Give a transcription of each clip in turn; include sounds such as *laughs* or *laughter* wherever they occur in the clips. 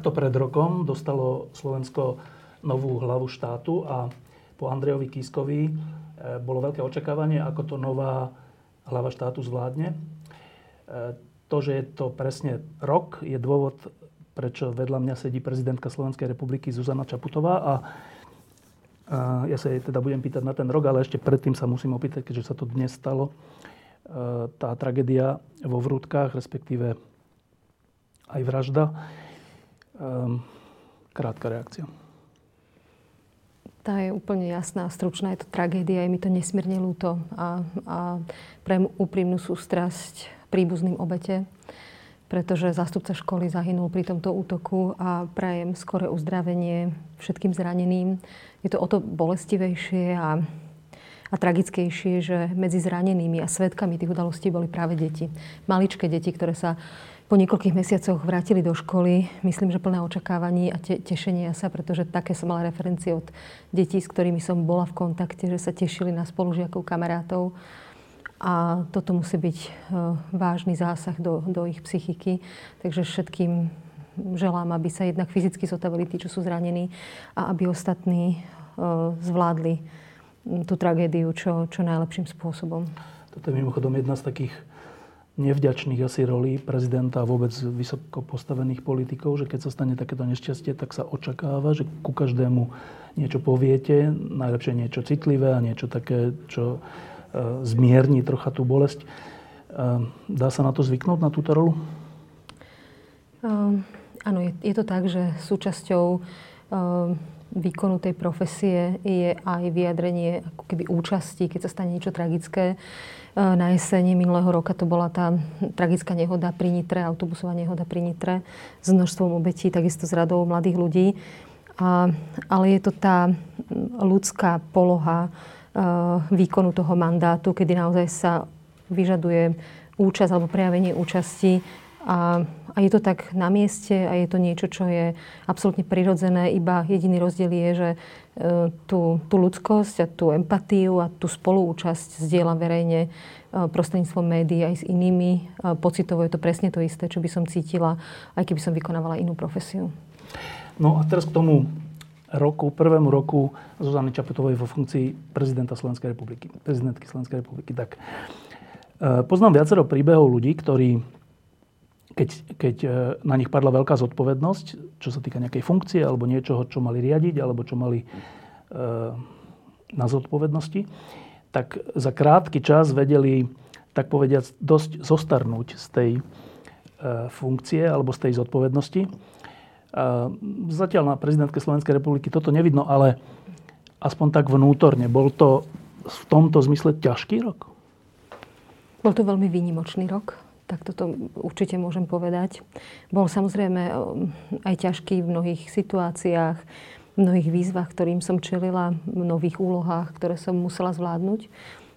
Takto pred rokom dostalo Slovensko novú hlavu štátu a po Andrejovi Kiskovi e, bolo veľké očakávanie, ako to nová hlava štátu zvládne. E, to, že je to presne rok, je dôvod, prečo vedľa mňa sedí prezidentka Slovenskej republiky Zuzana Čaputová a ja sa jej teda budem pýtať na ten rok, ale ešte predtým sa musím opýtať, keďže sa to dnes stalo, e, tá tragédia vo Vrútkách, respektíve aj vražda. Um, krátka reakcia. Tá je úplne jasná, stručná. Je to tragédia, je mi to nesmierne ľúto. A, a pre úprimnú sústrasť príbuzným obete, pretože zástupca školy zahynul pri tomto útoku a prajem skore uzdravenie všetkým zraneným. Je to o to bolestivejšie a, a tragickejšie, že medzi zranenými a svetkami tých udalostí boli práve deti. Maličké deti, ktoré sa po niekoľkých mesiacoch vrátili do školy, myslím, že plné očakávaní a te- tešenia sa, pretože také som mala referencie od detí, s ktorými som bola v kontakte, že sa tešili na spolužiakov, kamarátov. A toto musí byť e, vážny zásah do, do ich psychiky. Takže všetkým želám, aby sa jednak fyzicky zotavili tí, čo sú zranení a aby ostatní e, zvládli tú tragédiu čo, čo najlepším spôsobom. Toto je mimochodom jedna z takých nevďačných asi rolí prezidenta a vôbec vysoko postavených politikov, že keď sa stane takéto nešťastie, tak sa očakáva, že ku každému niečo poviete, najlepšie niečo citlivé a niečo také, čo e, zmierni trocha tú bolesť. E, dá sa na to zvyknúť, na túto rolu? Um, áno, je, je to tak, že súčasťou um, výkonu tej profesie je aj vyjadrenie ako keby účasti, keď sa stane niečo tragické. E, na jeseni minulého roka to bola tá tragická nehoda pri Nitre, autobusová nehoda pri Nitre s množstvom obetí, takisto s radou mladých ľudí. A, ale je to tá ľudská poloha uh, výkonu toho mandátu, kedy naozaj sa vyžaduje účasť alebo prejavenie účasti a, a je to tak na mieste a je to niečo, čo je absolútne prirodzené. Iba jediný rozdiel je, že E, tú, tú ľudskosť a tú empatiu a tú spoluúčasť zdieľam verejne e, prostredníctvom médií aj s inými. E, pocitovo je to presne to isté, čo by som cítila, aj keby som vykonávala inú profesiu. No a teraz k tomu roku, prvému roku Zuzany Čaputovej vo funkcii prezidenta Slovenskej republiky, prezidentky Slovenskej republiky. Tak poznám viacero príbehov ľudí, ktorí keď, keď na nich padla veľká zodpovednosť, čo sa týka nejakej funkcie alebo niečoho, čo mali riadiť alebo čo mali e, na zodpovednosti, tak za krátky čas vedeli, tak povediac, dosť zostarnúť z tej e, funkcie alebo z tej zodpovednosti. Zatiaľ na prezidentke Slovenskej republiky toto nevidno, ale aspoň tak vnútorne. Bol to v tomto zmysle ťažký rok? Bol to veľmi výnimočný rok tak toto určite môžem povedať. Bol samozrejme aj ťažký v mnohých situáciách, v mnohých výzvach, ktorým som čelila, v nových úlohách, ktoré som musela zvládnuť.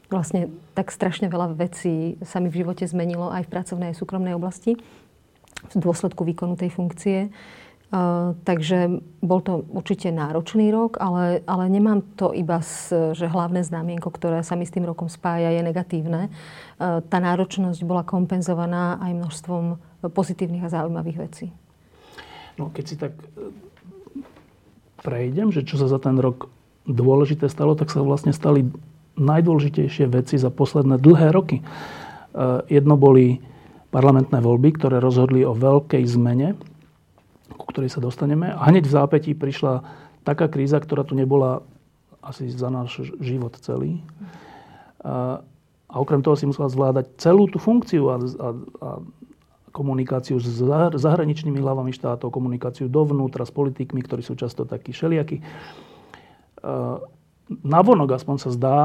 Vlastne tak strašne veľa vecí sa mi v živote zmenilo aj v pracovnej a súkromnej oblasti v dôsledku výkonu tej funkcie. Takže bol to určite náročný rok, ale, ale nemám to iba, s, že hlavné znamienko, ktoré sa mi s tým rokom spája, je negatívne. Tá náročnosť bola kompenzovaná aj množstvom pozitívnych a zaujímavých vecí. No, keď si tak e, prejdem, že čo sa za ten rok dôležité stalo, tak sa vlastne stali najdôležitejšie veci za posledné dlhé roky. Uh, jedno boli parlamentné voľby, ktoré rozhodli o veľkej zmene ku ktorej sa dostaneme. A hneď v zápätí prišla taká kríza, ktorá tu nebola asi za náš život celý. A, okrem toho si musela zvládať celú tú funkciu a, a, a komunikáciu s zahraničnými hlavami štátov, komunikáciu dovnútra s politikmi, ktorí sú často takí šeliakí. Navonok aspoň sa zdá,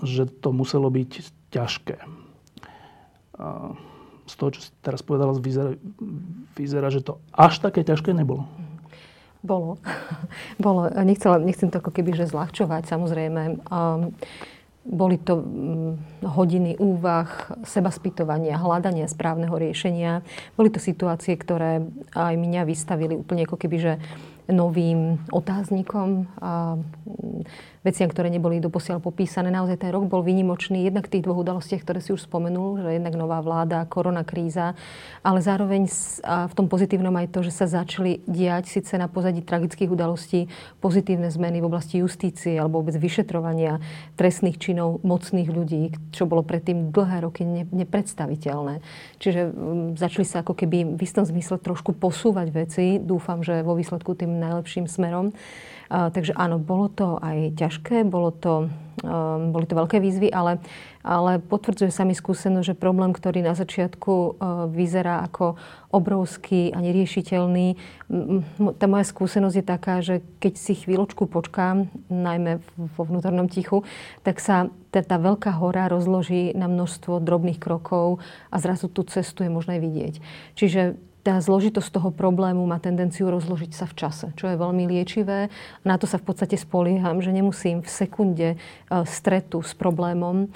že to muselo byť ťažké. Z toho, čo si teraz povedala, vyzerá, vyzerá, že to až také ťažké nebolo. Bolo. *laughs* Bolo. Nechcela, nechcem to ako keby že zľahčovať, samozrejme. Um, boli to mm, hodiny úvah, seba spýtovania, hľadania správneho riešenia. Boli to situácie, ktoré aj mňa vystavili úplne ako keby, že novým otáznikom a mm, veciam, ktoré neboli doposiaľ popísané. Naozaj ten rok bol výnimočný, jednak v tých dvoch udalostiach, ktoré si už spomenul, že jednak nová vláda, korona kríza, ale zároveň v tom pozitívnom aj to, že sa začali diať síce na pozadí tragických udalostí pozitívne zmeny v oblasti justície alebo vôbec vyšetrovania trestných činov mocných ľudí, čo bolo predtým dlhé roky nepredstaviteľné. Čiže mm, začali sa ako keby v istom zmysle trošku posúvať veci. Dúfam, že vo výsledku tým najlepším smerom. Takže áno, bolo to aj ťažké, bolo to, um, boli to veľké výzvy, ale, ale potvrdzuje sa mi skúsenosť, že problém, ktorý na začiatku uh, vyzerá ako obrovský a neriešiteľný, tá moja skúsenosť je taká, že keď si chvíľočku počkám, najmä vo vnútornom tichu, tak sa tá, tá veľká hora rozloží na množstvo drobných krokov a zrazu tú cestu je možné vidieť. Čiže tá zložitosť toho problému má tendenciu rozložiť sa v čase, čo je veľmi liečivé. Na to sa v podstate spolieham, že nemusím v sekunde e, stretu s problémom e,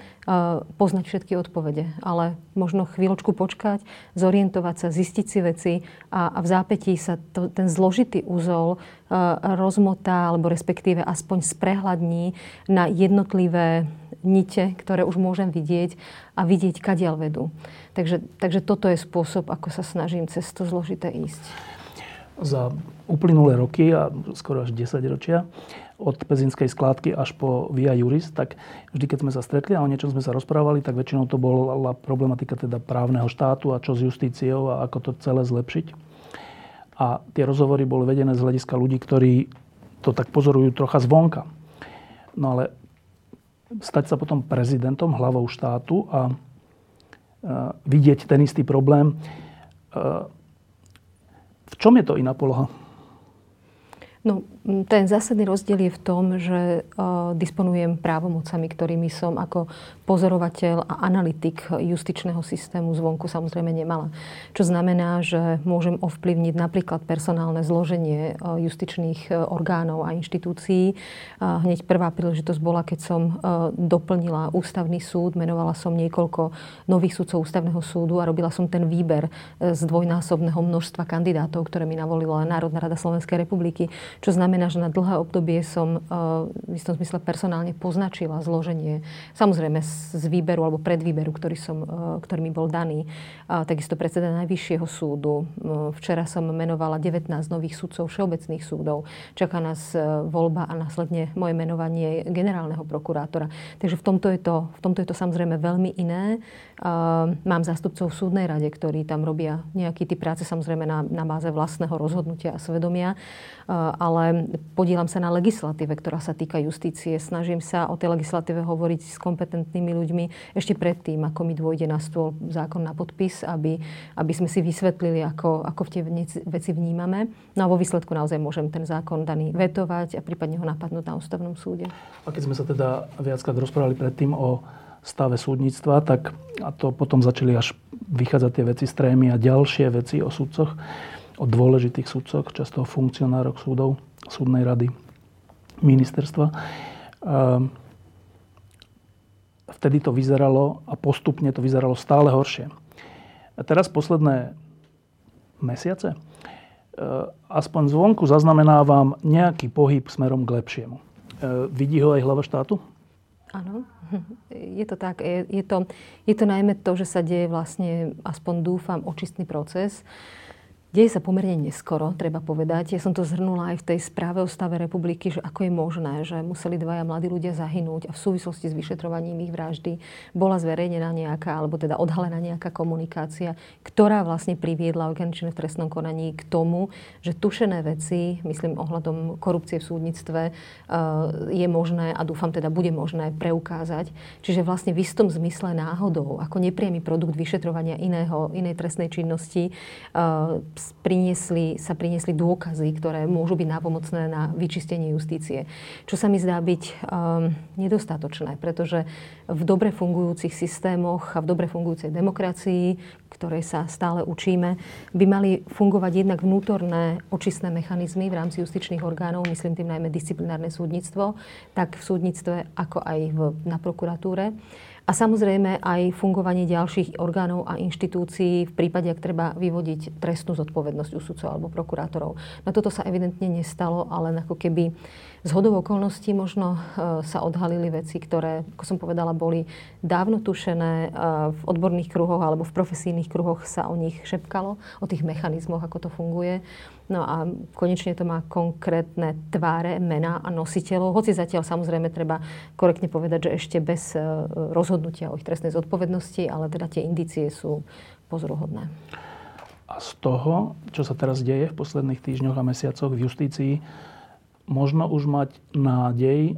poznať všetky odpovede, ale možno chvíľočku počkať, zorientovať sa, zistiť si veci a, v zápätí sa to, ten zložitý úzol e, rozmotá, alebo respektíve aspoň sprehľadní na jednotlivé nite, ktoré už môžem vidieť a vidieť, kadiaľ vedú. Takže, takže toto je spôsob, ako sa snažím cez to zložité ísť. Za uplynulé roky a skoro až 10 ročia od Pezinskej skládky až po Via Juris, tak vždy, keď sme sa stretli a o niečom sme sa rozprávali, tak väčšinou to bola problematika teda právneho štátu a čo s justíciou a ako to celé zlepšiť. A tie rozhovory boli vedené z hľadiska ľudí, ktorí to tak pozorujú trocha zvonka. No ale stať sa potom prezidentom, hlavou štátu a vidieť ten istý problém. V čom je to iná poloha? No, ten zásadný rozdiel je v tom, že uh, disponujem právomocami, ktorými som ako pozorovateľ a analytik justičného systému zvonku samozrejme nemala. Čo znamená, že môžem ovplyvniť napríklad personálne zloženie uh, justičných uh, orgánov a inštitúcií. Hneď prvá príležitosť bola, keď som doplnila ústavný súd, menovala som niekoľko nových súdcov ústavného súdu a robila som ten výber z dvojnásobného množstva kandidátov, ktoré mi navolila Národná rada Slovenskej republiky čo znamená, že na dlhé obdobie som eh, v istom zmysle personálne poznačila zloženie, samozrejme z výberu alebo predvýberu, ktorý, som, eh, ktorý mi bol daný. Takisto predseda Najvyššieho súdu. Eh, včera som menovala 19 nových sudcov všeobecných súdov. Čaká nás voľba a následne moje menovanie generálneho prokurátora. Takže v tomto je to, v tomto je to samozrejme veľmi iné. Mám zástupcov v súdnej rade, ktorí tam robia nejaký typ práce samozrejme na, na báze vlastného rozhodnutia a svedomia ale podielam sa na legislatíve, ktorá sa týka justície. Snažím sa o tej legislatíve hovoriť s kompetentnými ľuďmi ešte predtým, ako mi dôjde na stôl zákon na podpis, aby, aby sme si vysvetlili, ako, ako v tie veci vnímame. No a vo výsledku naozaj môžem ten zákon daný vetovať a prípadne ho napadnúť na ústavnom súde. A keď sme sa teda viackrát rozprávali predtým o stave súdnictva, tak a to potom začali až vychádzať tie veci z trémy a ďalšie veci o súdcoch o dôležitých sudcoch, často o funkcionároch súdov, súdnej rady, ministerstva. Vtedy to vyzeralo a postupne to vyzeralo stále horšie. A teraz posledné mesiace, e, aspoň zvonku zaznamenávam nejaký pohyb smerom k lepšiemu. E, vidí ho aj hlava štátu? Áno, je to tak. Je, to, je to najmä to, že sa deje vlastne, aspoň dúfam, očistný proces. Deje sa pomerne neskoro, treba povedať. Ja som to zhrnula aj v tej správe o stave republiky, že ako je možné, že museli dvaja mladí ľudia zahynúť a v súvislosti s vyšetrovaním ich vraždy bola zverejnená nejaká, alebo teda odhalená nejaká komunikácia, ktorá vlastne priviedla orgány v trestnom konaní k tomu, že tušené veci, myslím ohľadom korupcie v súdnictve, eh, je možné a dúfam teda bude možné preukázať. Čiže vlastne v istom zmysle náhodou, ako nepriamy produkt vyšetrovania iného, inej trestnej činnosti, eh, priniesli, sa priniesli dôkazy, ktoré môžu byť nápomocné na vyčistenie justície. Čo sa mi zdá byť um, nedostatočné, pretože v dobre fungujúcich systémoch a v dobre fungujúcej demokracii, ktorej sa stále učíme, by mali fungovať jednak vnútorné očistné mechanizmy v rámci justičných orgánov, myslím tým najmä disciplinárne súdnictvo, tak v súdnictve ako aj v, na prokuratúre. A samozrejme aj fungovanie ďalších orgánov a inštitúcií v prípade, ak treba vyvodiť trestnú zodpovednosť u sudcov alebo prokurátorov. Na toto sa evidentne nestalo, ale ako keby z hodov okolností možno e, sa odhalili veci, ktoré, ako som povedala, boli dávno tušené. E, v odborných kruhoch alebo v profesijných kruhoch sa o nich šepkalo, o tých mechanizmoch, ako to funguje. No a konečne to má konkrétne tváre, mená a nositeľov. Hoci zatiaľ samozrejme treba korektne povedať, že ešte bez e, rozhodnutia o ich trestnej zodpovednosti, ale teda tie indície sú pozoruhodné. Z toho, čo sa teraz deje v posledných týždňoch a mesiacoch v justícii, možno už mať nádej,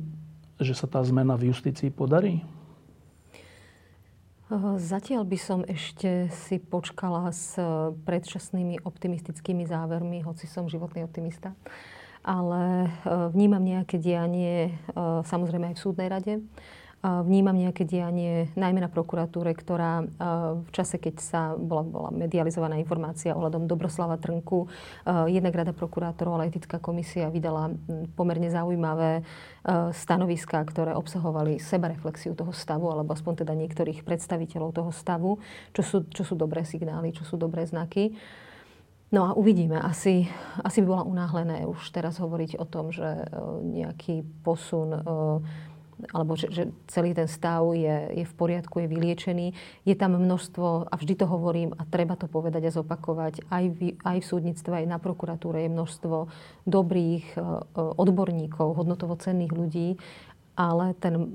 že sa tá zmena v justícii podarí? Zatiaľ by som ešte si počkala s predčasnými optimistickými závermi, hoci som životný optimista. Ale e, vnímam nejaké dianie e, samozrejme aj v súdnej rade. Vnímam nejaké dianie najmä na prokuratúre, ktorá v čase, keď sa bola, bola medializovaná informácia ohľadom Dobroslava Trnku, jednak rada prokurátorov, ale etická komisia vydala pomerne zaujímavé stanoviská, ktoré obsahovali sebareflexiu toho stavu, alebo aspoň teda niektorých predstaviteľov toho stavu, čo sú, čo sú dobré signály, čo sú dobré znaky. No a uvidíme. Asi, asi by bola unáhlené už teraz hovoriť o tom, že nejaký posun alebo že, že celý ten stav je, je v poriadku, je vyliečený. Je tam množstvo, a vždy to hovorím, a treba to povedať a zopakovať, aj v, aj v súdnictve, aj na prokuratúre je množstvo dobrých e, odborníkov, hodnotovo cenných ľudí, ale ten e,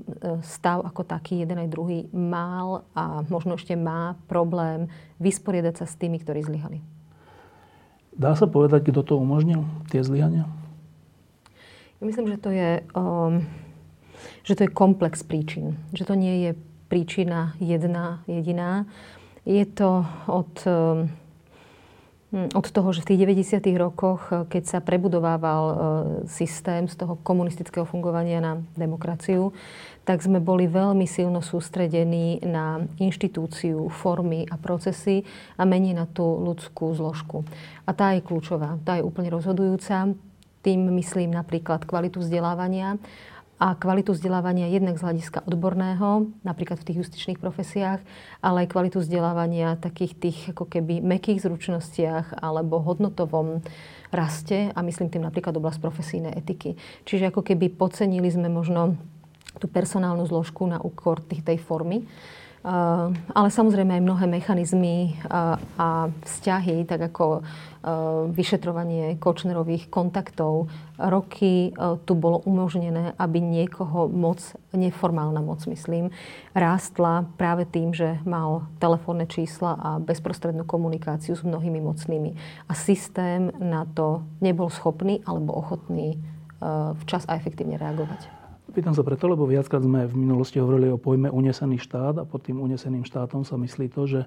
stav ako taký, jeden aj druhý, mal a možno ešte má problém vysporiadať sa s tými, ktorí zlyhali. Dá sa povedať, kto to umožnil, tie zlyhania? Ja myslím, že to je... Um, že to je komplex príčin. Že to nie je príčina jedna, jediná. Je to od, hm, od toho, že v tých 90. rokoch, keď sa prebudovával e, systém z toho komunistického fungovania na demokraciu, tak sme boli veľmi silno sústredení na inštitúciu, formy a procesy a menej na tú ľudskú zložku. A tá je kľúčová, tá je úplne rozhodujúca. Tým myslím napríklad kvalitu vzdelávania a kvalitu vzdelávania jednak z hľadiska odborného, napríklad v tých justičných profesiách, ale aj kvalitu vzdelávania takých tých ako keby mekých zručnostiach alebo hodnotovom raste a myslím tým napríklad oblasť profesijnej etiky. Čiže ako keby podcenili sme možno tú personálnu zložku na úkor tej formy. Uh, ale samozrejme aj mnohé mechanizmy uh, a vzťahy, tak ako uh, vyšetrovanie Kočnerových kontaktov. Roky tu bolo umožnené, aby niekoho moc, neformálna moc myslím, rástla práve tým, že mal telefónne čísla a bezprostrednú komunikáciu s mnohými mocnými. A systém na to nebol schopný alebo ochotný včas a efektívne reagovať. Pýtam sa preto, lebo viackrát sme v minulosti hovorili o pojme unesený štát a pod tým uneseným štátom sa myslí to, že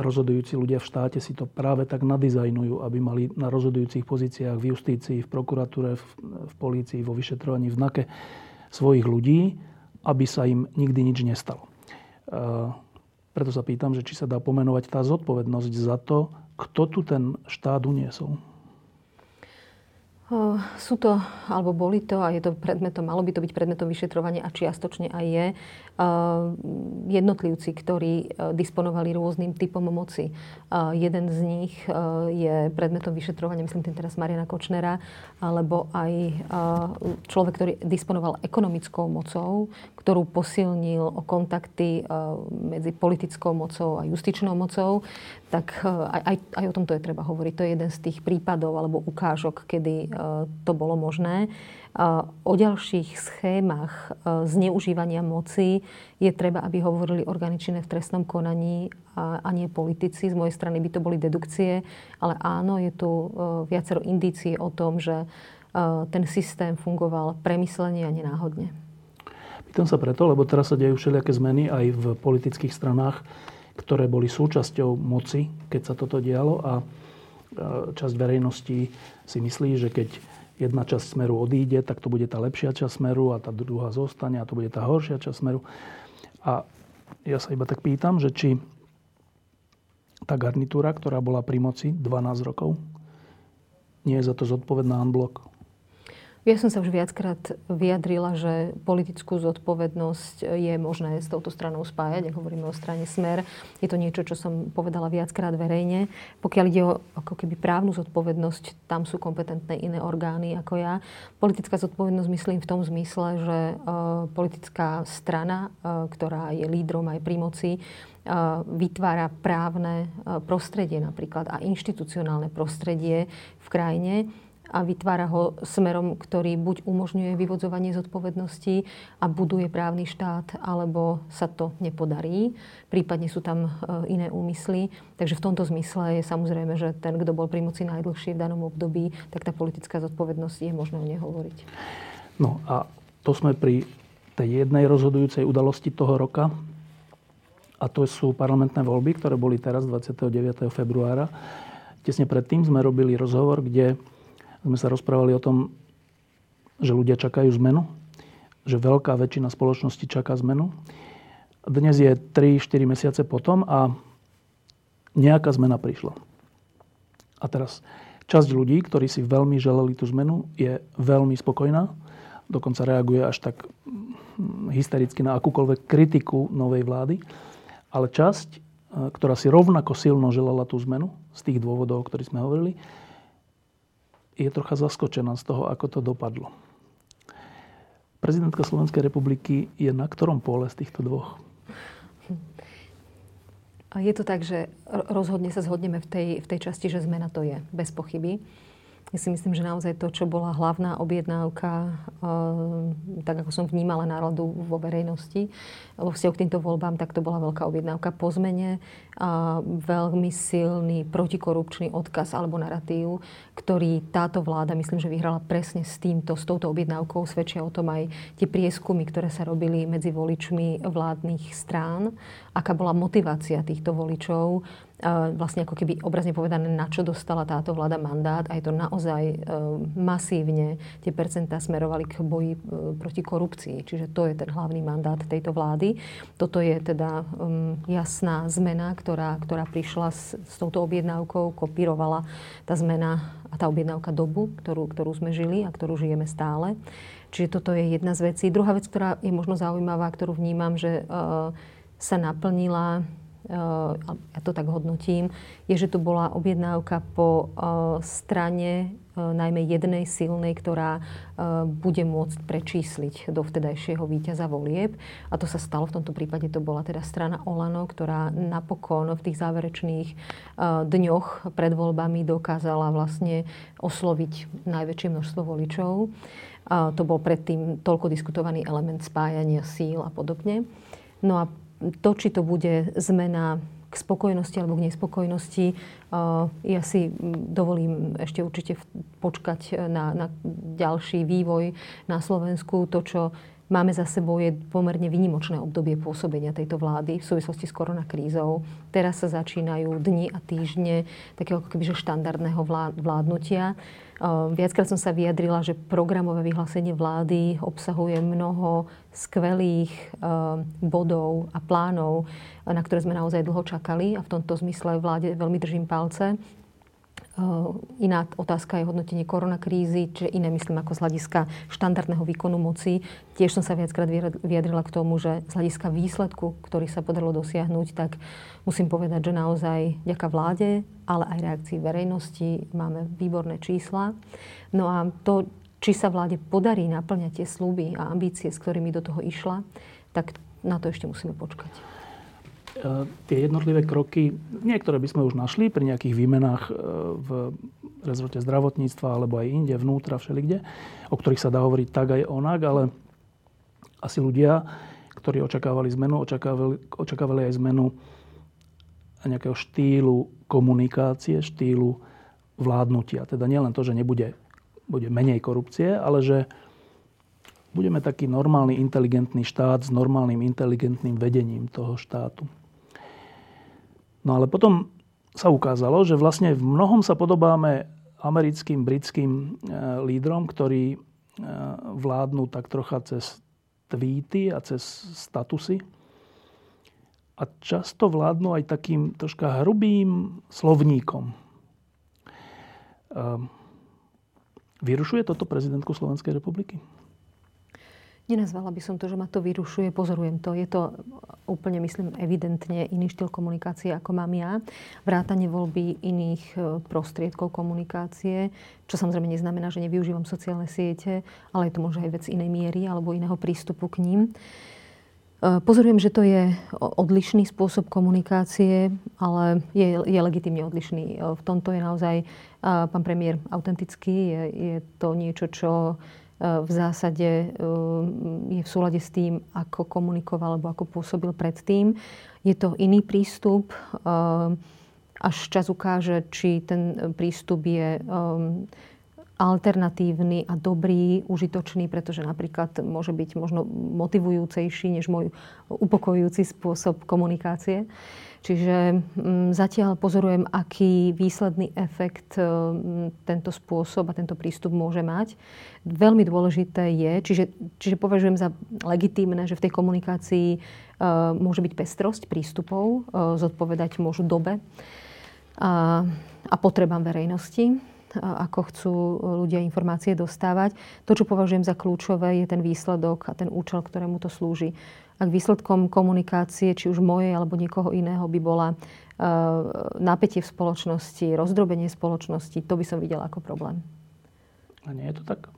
rozhodujúci ľudia v štáte si to práve tak nadizajnujú, aby mali na rozhodujúcich pozíciách v justícii, v prokuratúre, v, v polícii, vo vyšetrovaní, v NAKE svojich ľudí, aby sa im nikdy nič nestalo. E, preto sa pýtam, že či sa dá pomenovať tá zodpovednosť za to, kto tu ten štát uniesol. Sú to, alebo boli to, a je to predmetom, malo by to byť predmetom vyšetrovania a čiastočne aj je, jednotlivci, ktorí disponovali rôznym typom moci. Jeden z nich je predmetom vyšetrovania, myslím tým teraz Mariana Kočnera, alebo aj človek, ktorý disponoval ekonomickou mocou, ktorú posilnil o kontakty medzi politickou mocou a justičnou mocou, tak aj, aj, aj o tomto je treba hovoriť. To je jeden z tých prípadov alebo ukážok, kedy to bolo možné. O ďalších schémach zneužívania moci je treba, aby hovorili orgány v trestnom konaní a, nie politici. Z mojej strany by to boli dedukcie, ale áno, je tu viacero indícií o tom, že ten systém fungoval premyslenie a nenáhodne. Pýtam sa preto, lebo teraz sa dejú všelijaké zmeny aj v politických stranách, ktoré boli súčasťou moci, keď sa toto dialo a časť verejnosti si myslí, že keď jedna časť smeru odíde, tak to bude tá lepšia časť smeru a tá druhá zostane a to bude tá horšia časť smeru. A ja sa iba tak pýtam, že či tá garnitúra, ktorá bola pri moci 12 rokov, nie je za to zodpovedná unblock. Ja som sa už viackrát vyjadrila, že politickú zodpovednosť je možné s touto stranou spájať, ak hovoríme o strane Smer. Je to niečo, čo som povedala viackrát verejne. Pokiaľ ide o ako keby právnu zodpovednosť, tam sú kompetentné iné orgány ako ja. Politická zodpovednosť myslím v tom zmysle, že uh, politická strana, uh, ktorá je lídrom aj pri moci, uh, vytvára právne prostredie napríklad a inštitucionálne prostredie v krajine, a vytvára ho smerom, ktorý buď umožňuje vyvodzovanie zodpovednosti a buduje právny štát, alebo sa to nepodarí. Prípadne sú tam e, iné úmysly. Takže v tomto zmysle je samozrejme, že ten, kto bol pri moci najdlhšie v danom období, tak tá politická zodpovednosť je možné o nej hovoriť. No a to sme pri tej jednej rozhodujúcej udalosti toho roka, a to sú parlamentné voľby, ktoré boli teraz 29. februára. Tesne predtým sme robili rozhovor, kde sme sa rozprávali o tom, že ľudia čakajú zmenu, že veľká väčšina spoločnosti čaká zmenu. Dnes je 3-4 mesiace potom a nejaká zmena prišla. A teraz časť ľudí, ktorí si veľmi želeli tú zmenu, je veľmi spokojná. Dokonca reaguje až tak hm, hystericky na akúkoľvek kritiku novej vlády. Ale časť, eh, ktorá si rovnako silno želala tú zmenu, z tých dôvodov, o ktorých sme hovorili, je trocha zaskočená z toho, ako to dopadlo. Prezidentka Slovenskej republiky je na ktorom pole z týchto dvoch? Je to tak, že rozhodne sa zhodneme v tej, v tej časti, že zmena to je, bez pochyby. Ja si myslím, že naozaj to, čo bola hlavná objednávka, eh, tak ako som vnímala náladu vo verejnosti, vo vzťahu k týmto voľbám, tak to bola veľká objednávka po zmene a veľmi silný protikorupčný odkaz alebo narratív, ktorý táto vláda, myslím, že vyhrala presne s týmto, s touto objednávkou. Svedčia o tom aj tie prieskumy, ktoré sa robili medzi voličmi vládnych strán. Aká bola motivácia týchto voličov vlastne ako keby obrazne povedané, na čo dostala táto vláda mandát a je to naozaj e, masívne. Tie percentá smerovali k boji e, proti korupcii, čiže to je ten hlavný mandát tejto vlády. Toto je teda um, jasná zmena, ktorá, ktorá prišla s, s touto objednávkou, kopírovala tá zmena a tá objednávka dobu, ktorú, ktorú sme žili a ktorú žijeme stále. Čiže toto je jedna z vecí. Druhá vec, ktorá je možno zaujímavá, ktorú vnímam, že uh, sa naplnila ja to tak hodnotím, je, že to bola objednávka po strane najmä jednej silnej, ktorá bude môcť prečísliť do vtedajšieho víťaza volieb. A to sa stalo, v tomto prípade to bola teda strana Olano, ktorá napokon v tých záverečných dňoch pred voľbami dokázala vlastne osloviť najväčšie množstvo voličov. A to bol predtým toľko diskutovaný element spájania síl a podobne. No a to, či to bude zmena k spokojnosti alebo k nespokojnosti. Ja si dovolím ešte určite počkať na, na ďalší vývoj na Slovensku. To, čo máme za sebou, je pomerne vynimočné obdobie pôsobenia tejto vlády v súvislosti s koronakrízou. Teraz sa začínajú dni a týždne takého kebyže štandardného vládnutia. Ehm, viackrát som sa vyjadrila, že programové vyhlásenie vlády obsahuje mnoho skvelých ehm, bodov a plánov, na ktoré sme naozaj dlho čakali a v tomto zmysle vláde veľmi držím palce. Iná otázka je hodnotenie koronakrízy, čiže iné myslím ako z hľadiska štandardného výkonu moci. Tiež som sa viackrát vyjadrila k tomu, že z hľadiska výsledku, ktorý sa podarilo dosiahnuť, tak musím povedať, že naozaj ďaká vláde, ale aj reakcii verejnosti máme výborné čísla. No a to, či sa vláde podarí naplňať tie sluby a ambície, s ktorými do toho išla, tak na to ešte musíme počkať. E, tie jednotlivé kroky, niektoré by sme už našli pri nejakých výmenách e, v rezorte zdravotníctva alebo aj inde, vnútra, všelikde, o ktorých sa dá hovoriť tak aj onak, ale asi ľudia, ktorí očakávali zmenu, očakávali, očakávali aj zmenu nejakého štýlu komunikácie, štýlu vládnutia. Teda nielen to, že nebude bude menej korupcie, ale že budeme taký normálny, inteligentný štát s normálnym, inteligentným vedením toho štátu. No ale potom sa ukázalo, že vlastne v mnohom sa podobáme americkým, britským e, lídrom, ktorí e, vládnu tak trocha cez tweety a cez statusy. A často vládnu aj takým troška hrubým slovníkom. Vyrušuje toto prezidentku Slovenskej republiky? Nenazvala by som to, že ma to vyrušuje, pozorujem to. Je to úplne, myslím, evidentne iný štýl komunikácie, ako mám ja. Vrátanie voľby iných e, prostriedkov komunikácie, čo samozrejme neznamená, že nevyužívam sociálne siete, ale je to možno aj vec inej miery alebo iného prístupu k ním. E, pozorujem, že to je odlišný spôsob komunikácie, ale je, je legitimne odlišný. E, v tomto je naozaj pán premiér autentický. Je, je to niečo, čo v zásade eh, je v súlade s tým, ako komunikoval alebo ako pôsobil predtým. Je to iný prístup. Eh, až čas ukáže, či ten prístup je eh, alternatívny a dobrý, užitočný, pretože napríklad môže byť možno motivujúcejší než môj upokojujúci spôsob komunikácie. Čiže mm, zatiaľ pozorujem, aký výsledný efekt mm, tento spôsob a tento prístup môže mať. Veľmi dôležité je, čiže, čiže považujem za legitímne, že v tej komunikácii uh, môže byť pestrosť prístupov, uh, zodpovedať môžu dobe a, a potrebám verejnosti ako chcú ľudia informácie dostávať. To, čo považujem za kľúčové, je ten výsledok a ten účel, ktorému to slúži. Ak výsledkom komunikácie, či už mojej alebo niekoho iného, by bola uh, napätie v spoločnosti, rozdrobenie spoločnosti, to by som videla ako problém. A nie je to tak?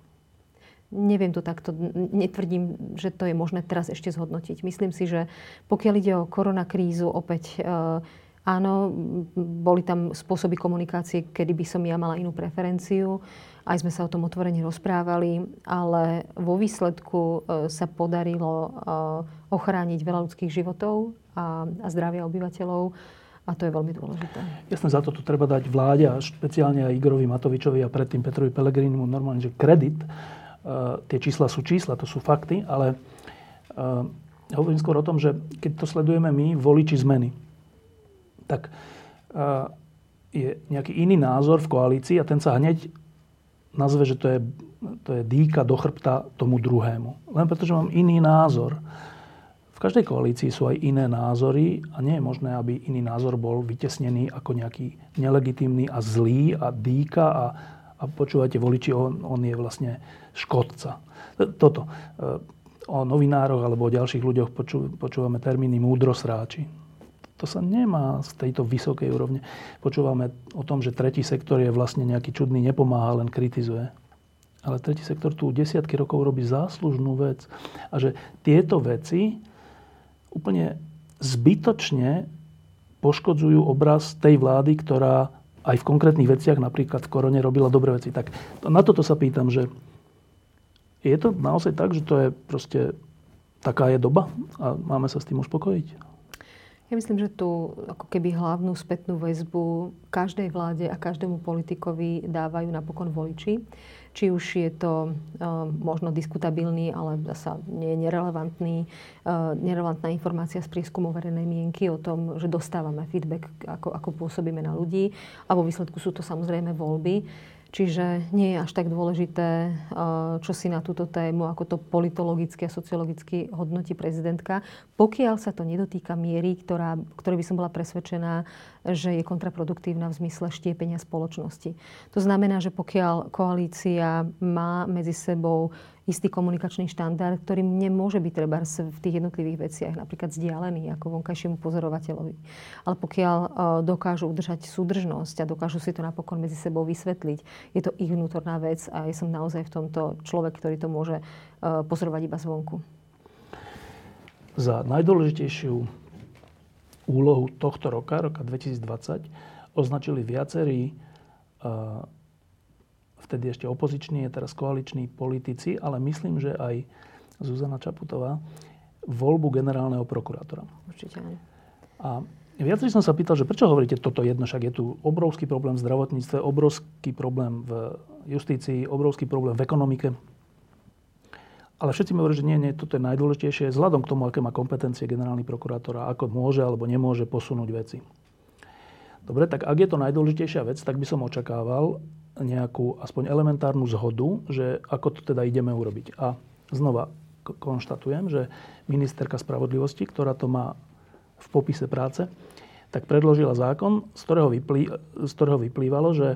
Neviem to takto, netvrdím, že to je možné teraz ešte zhodnotiť. Myslím si, že pokiaľ ide o koronakrízu, opäť uh, áno, boli tam spôsoby komunikácie, kedy by som ja mala inú preferenciu. Aj sme sa o tom otvorene rozprávali, ale vo výsledku e, sa podarilo e, ochrániť veľa ľudských životov a, zdravia obyvateľov. A to je veľmi dôležité. Jasne, za to tu treba dať vláde a špeciálne aj Igorovi Matovičovi a predtým Petrovi Pelegrinimu normálne, že kredit. Uh, tie čísla sú čísla, to sú fakty, ale hovorím skôr o tom, že keď to sledujeme my, voliči zmeny, tak je nejaký iný názor v koalícii a ten sa hneď nazve, že to je, to je dýka do chrbta tomu druhému. Len preto, že mám iný názor. V každej koalícii sú aj iné názory a nie je možné, aby iný názor bol vytesnený ako nejaký nelegitímny a zlý a dýka a, a počúvajte voliči, on, on je vlastne škodca. Toto. O novinároch alebo o ďalších ľuďoch počú, počúvame termíny múdrosráči to sa nemá z tejto vysokej úrovne. Počúvame o tom, že tretí sektor je vlastne nejaký čudný, nepomáha, len kritizuje. Ale tretí sektor tu desiatky rokov robí záslužnú vec. A že tieto veci úplne zbytočne poškodzujú obraz tej vlády, ktorá aj v konkrétnych veciach, napríklad v korone, robila dobré veci. Tak na toto sa pýtam, že je to naozaj tak, že to je proste taká je doba a máme sa s tým uspokojiť? Ja myslím, že tu ako keby hlavnú spätnú väzbu každej vláde a každému politikovi dávajú napokon voliči. Či už je to uh, možno diskutabilný, ale zasa nie je nerelevantný, uh, nerelevantná informácia z prieskumu verejnej mienky o tom, že dostávame feedback, ako, ako pôsobíme na ľudí. A vo výsledku sú to samozrejme voľby. Čiže nie je až tak dôležité, eh, čo si na túto tému, ako to politologicky a sociologicky hodnotí prezidentka, pokiaľ sa to nedotýka miery, ktorá, ktorej by som bola presvedčená, že je kontraproduktívna v zmysle štiepenia spoločnosti. To znamená, že pokiaľ koalícia má medzi sebou istý komunikačný štandard, ktorý nemôže byť treba v tých jednotlivých veciach napríklad vzdialený ako vonkajšiemu pozorovateľovi. Ale pokiaľ e, dokážu udržať súdržnosť a dokážu si to napokon medzi sebou vysvetliť, je to ich vnútorná vec a ja som naozaj v tomto človek, ktorý to môže e, pozorovať iba zvonku. Za najdôležitejšiu úlohu tohto roka, roka 2020, označili viacerí uh, vtedy ešte opoziční, je teraz koaliční politici, ale myslím, že aj Zuzana Čaputová, voľbu generálneho prokurátora. Určite áno. A viac som sa pýtal, že prečo hovoríte toto jedno, však je tu obrovský problém v zdravotníctve, obrovský problém v justícii, obrovský problém v ekonomike. Ale všetci mi hovorí, že nie, nie, toto je najdôležitejšie, vzhľadom k tomu, aké má kompetencie generálny prokurátor a ako môže alebo nemôže posunúť veci. Dobre, tak ak je to najdôležitejšia vec, tak by som očakával nejakú aspoň elementárnu zhodu, že ako to teda ideme urobiť. A znova konštatujem, že ministerka spravodlivosti, ktorá to má v popise práce, tak predložila zákon, z ktorého, vyplý, z ktorého vyplývalo, že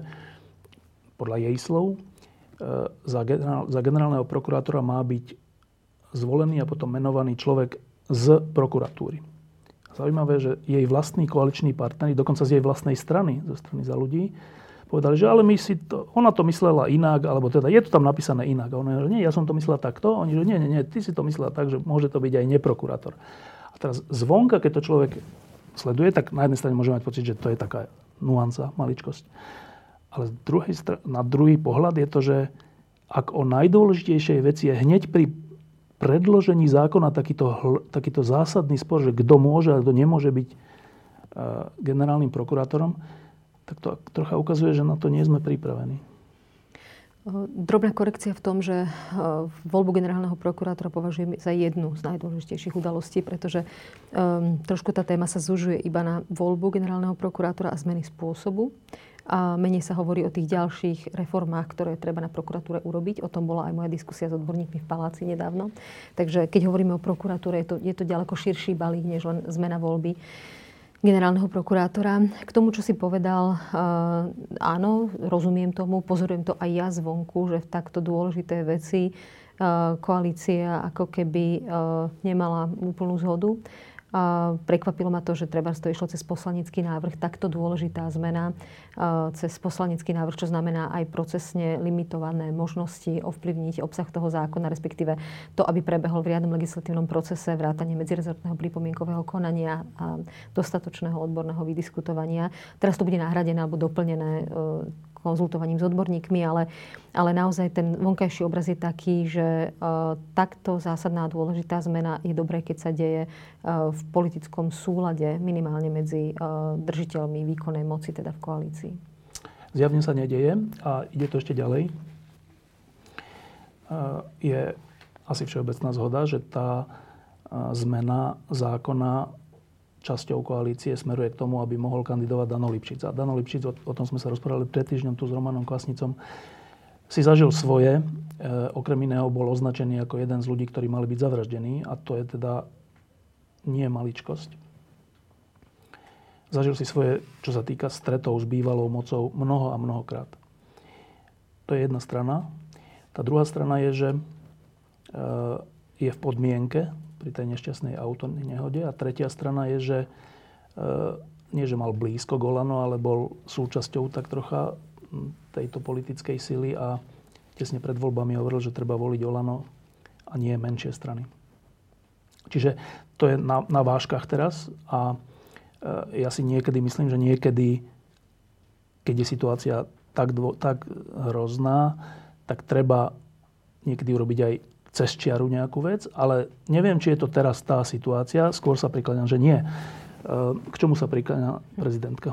podľa jej slov e, za, generál, za generálneho prokurátora má byť zvolený a potom menovaný človek z prokuratúry. Zaujímavé, že jej vlastní koaliční partneri, dokonca z jej vlastnej strany, zo strany za ľudí, povedali, že ale my si to, ona to myslela inak, alebo teda je to tam napísané inak. A ona že nie, ja som to myslela takto. Oni že nie, nie, nie, ty si to myslela tak, že môže to byť aj neprokurátor. A teraz zvonka, keď to človek sleduje, tak na jednej strane môže mať pocit, že to je taká nuanca, maličkosť. Ale druhej, na druhý pohľad je to, že ak o najdôležitejšej veci je hneď pri predložení zákona takýto, takýto zásadný spor, že kto môže a kto nemôže byť uh, generálnym prokurátorom, tak to trocha ukazuje, že na to nie sme pripravení. Drobná korekcia v tom, že voľbu generálneho prokurátora považujem za jednu z najdôležitejších udalostí, pretože um, trošku tá téma sa zužuje iba na voľbu generálneho prokurátora a zmeny spôsobu. A menej sa hovorí o tých ďalších reformách, ktoré treba na prokuratúre urobiť. O tom bola aj moja diskusia s odborníkmi v Paláci nedávno. Takže keď hovoríme o prokuratúre, je to, je to ďaleko širší balík, než len zmena voľby generálneho prokurátora. K tomu, čo si povedal, uh, áno, rozumiem tomu, pozorujem to aj ja zvonku, že v takto dôležité veci uh, koalícia ako keby uh, nemala úplnú zhodu. Prekvapilo ma to, že treba to išlo cez poslanecký návrh. Takto dôležitá zmena cez poslanecký návrh, čo znamená aj procesne limitované možnosti ovplyvniť obsah toho zákona, respektíve to, aby prebehol v riadnom legislatívnom procese vrátanie medzirezortného pripomienkového konania a dostatočného odborného vydiskutovania. Teraz to bude nahradené alebo doplnené konzultovaním s odborníkmi, ale, ale naozaj ten vonkajší obraz je taký, že uh, takto zásadná a dôležitá zmena je dobré, keď sa deje uh, v politickom súlade minimálne medzi uh, držiteľmi výkonnej moci, teda v koalícii. Zjavne sa nedeje a ide to ešte ďalej. Je asi všeobecná zhoda, že tá zmena zákona časťou koalície smeruje k tomu, aby mohol kandidovať Dano Lipšic. A Dano Lipšic, o, o tom sme sa rozprávali pred týždňom tu s Romanom Klasnicom, si zažil svoje. E, okrem iného bol označený ako jeden z ľudí, ktorí mali byť zavraždení. A to je teda nie maličkosť. Zažil si svoje, čo sa týka stretov s bývalou mocou, mnoho a mnohokrát. To je jedna strana. Tá druhá strana je, že e, je v podmienke pri tej nešťastnej auto nehode. A tretia strana je, že e, nie, že mal blízko Golano, ale bol súčasťou tak trocha tejto politickej sily a tesne pred voľbami hovoril, že treba voliť Olano a nie menšie strany. Čiže to je na, na váškach teraz a e, ja si niekedy myslím, že niekedy, keď je situácia tak, dvo, tak hrozná, tak treba niekedy urobiť aj cez čiaru nejakú vec, ale neviem, či je to teraz tá situácia. Skôr sa prikladám, že nie. E, k čomu sa prikladá prezidentka?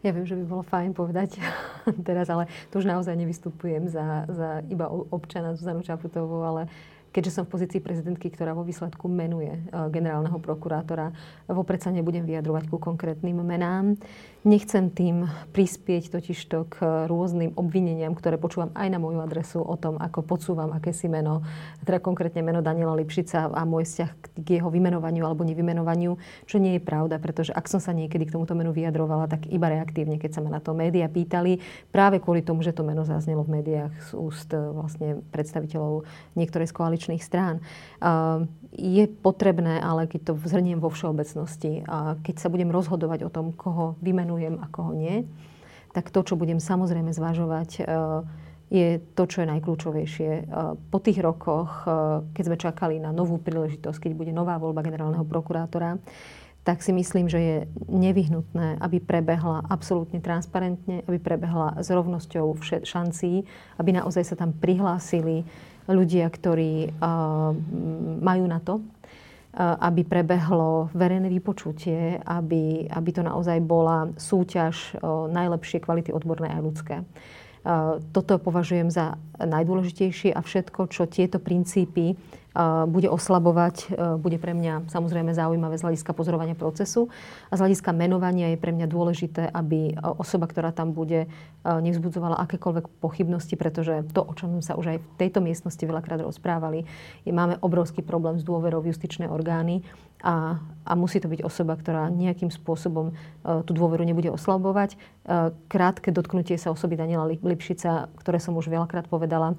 Ja viem, že by bolo fajn povedať *laughs* teraz, ale to už naozaj nevystupujem za, za iba občana Zuzanu Čaputovú, ale keďže som v pozícii prezidentky, ktorá vo výsledku menuje e, generálneho prokurátora, vopred sa nebudem vyjadrovať ku konkrétnym menám. Nechcem tým prispieť totižto k rôznym obvineniam, ktoré počúvam aj na moju adresu o tom, ako podsúvam akési meno, teda konkrétne meno Daniela Lipšica a môj vzťah k jeho vymenovaniu alebo nevymenovaniu, čo nie je pravda, pretože ak som sa niekedy k tomuto menu vyjadrovala, tak iba reaktívne, keď sa ma na to médiá pýtali, práve kvôli tomu, že to meno zaznelo v médiách z úst e, vlastne predstaviteľov niektorej z koaličných strán. Je potrebné, ale keď to vzhrniem vo všeobecnosti, keď sa budem rozhodovať o tom, koho vymenujem, a koho nie, tak to, čo budem samozrejme zvažovať, e, je to, čo je najkľúčovejšie. E, po tých rokoch, keď sme čakali na novú príležitosť, keď bude nová voľba generálneho prokurátora, tak si myslím, že je nevyhnutné, aby prebehla absolútne transparentne, aby prebehla s rovnosťou šancí, aby naozaj sa tam prihlásili ľudia, ktorí majú na to, aby prebehlo verejné vypočutie, aby, aby to naozaj bola súťaž najlepšie kvality odborné a ľudské. Toto považujem za najdôležitejšie a všetko, čo tieto princípy bude oslabovať, bude pre mňa samozrejme zaujímavé z hľadiska pozorovania procesu a z hľadiska menovania je pre mňa dôležité, aby osoba, ktorá tam bude, nevzbudzovala akékoľvek pochybnosti, pretože to, o čom sa už aj v tejto miestnosti veľakrát rozprávali, je, máme obrovský problém s dôverou v justičné orgány a, a musí to byť osoba, ktorá nejakým spôsobom uh, tú dôveru nebude oslabovať. Uh, krátke dotknutie sa osoby Daniela Lipšica, ktoré som už veľakrát povedala,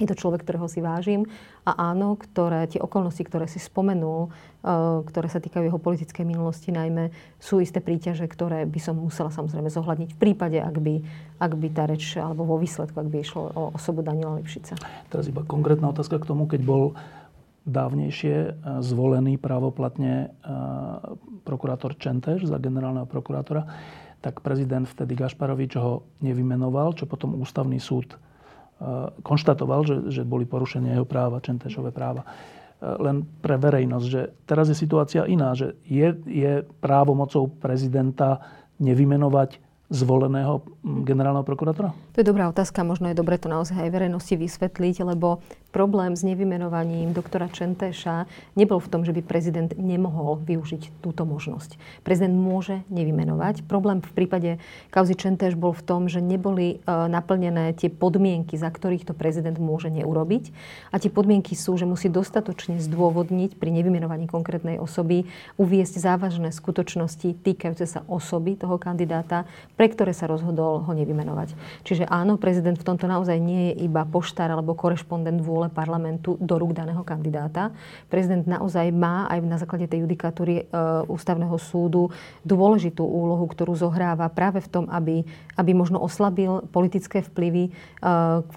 je to človek, ktorého si vážim a áno, ktoré, tie okolnosti, ktoré si spomenul, uh, ktoré sa týkajú jeho politickej minulosti najmä, sú isté príťaže, ktoré by som musela samozrejme zohľadniť v prípade, ak by, ak by tá reč, alebo vo výsledku, ak by išlo o osobu Daniela Lipšica. Teraz iba konkrétna otázka k tomu, keď bol dávnejšie e, zvolený právoplatne e, prokurátor Čentež za generálneho prokurátora, tak prezident vtedy Gašparovič ho nevymenoval, čo potom ústavný súd e, konštatoval, že, že boli porušené jeho práva, Čentešové práva. Len pre verejnosť, že teraz je situácia iná, že je, je mocou prezidenta nevymenovať zvoleného generálneho prokurátora? To je dobrá otázka, možno je dobre to naozaj aj verejnosti vysvetliť, lebo problém s nevymenovaním doktora Čentéša nebol v tom, že by prezident nemohol využiť túto možnosť. Prezident môže nevymenovať. Problém v prípade kauzy Čentéš bol v tom, že neboli e, naplnené tie podmienky, za ktorých to prezident môže neurobiť. A tie podmienky sú, že musí dostatočne zdôvodniť pri nevymenovaní konkrétnej osoby, uviesť závažné skutočnosti týkajúce sa osoby toho kandidáta, pre ktoré sa rozhodol ho nevymenovať. Čiže áno, prezident v tomto naozaj nie je iba poštár alebo korešpondent vôle parlamentu do rúk daného kandidáta. Prezident naozaj má aj na základe tej judikatúry e, ústavného súdu dôležitú úlohu, ktorú zohráva práve v tom, aby, aby možno oslabil politické vplyvy, e,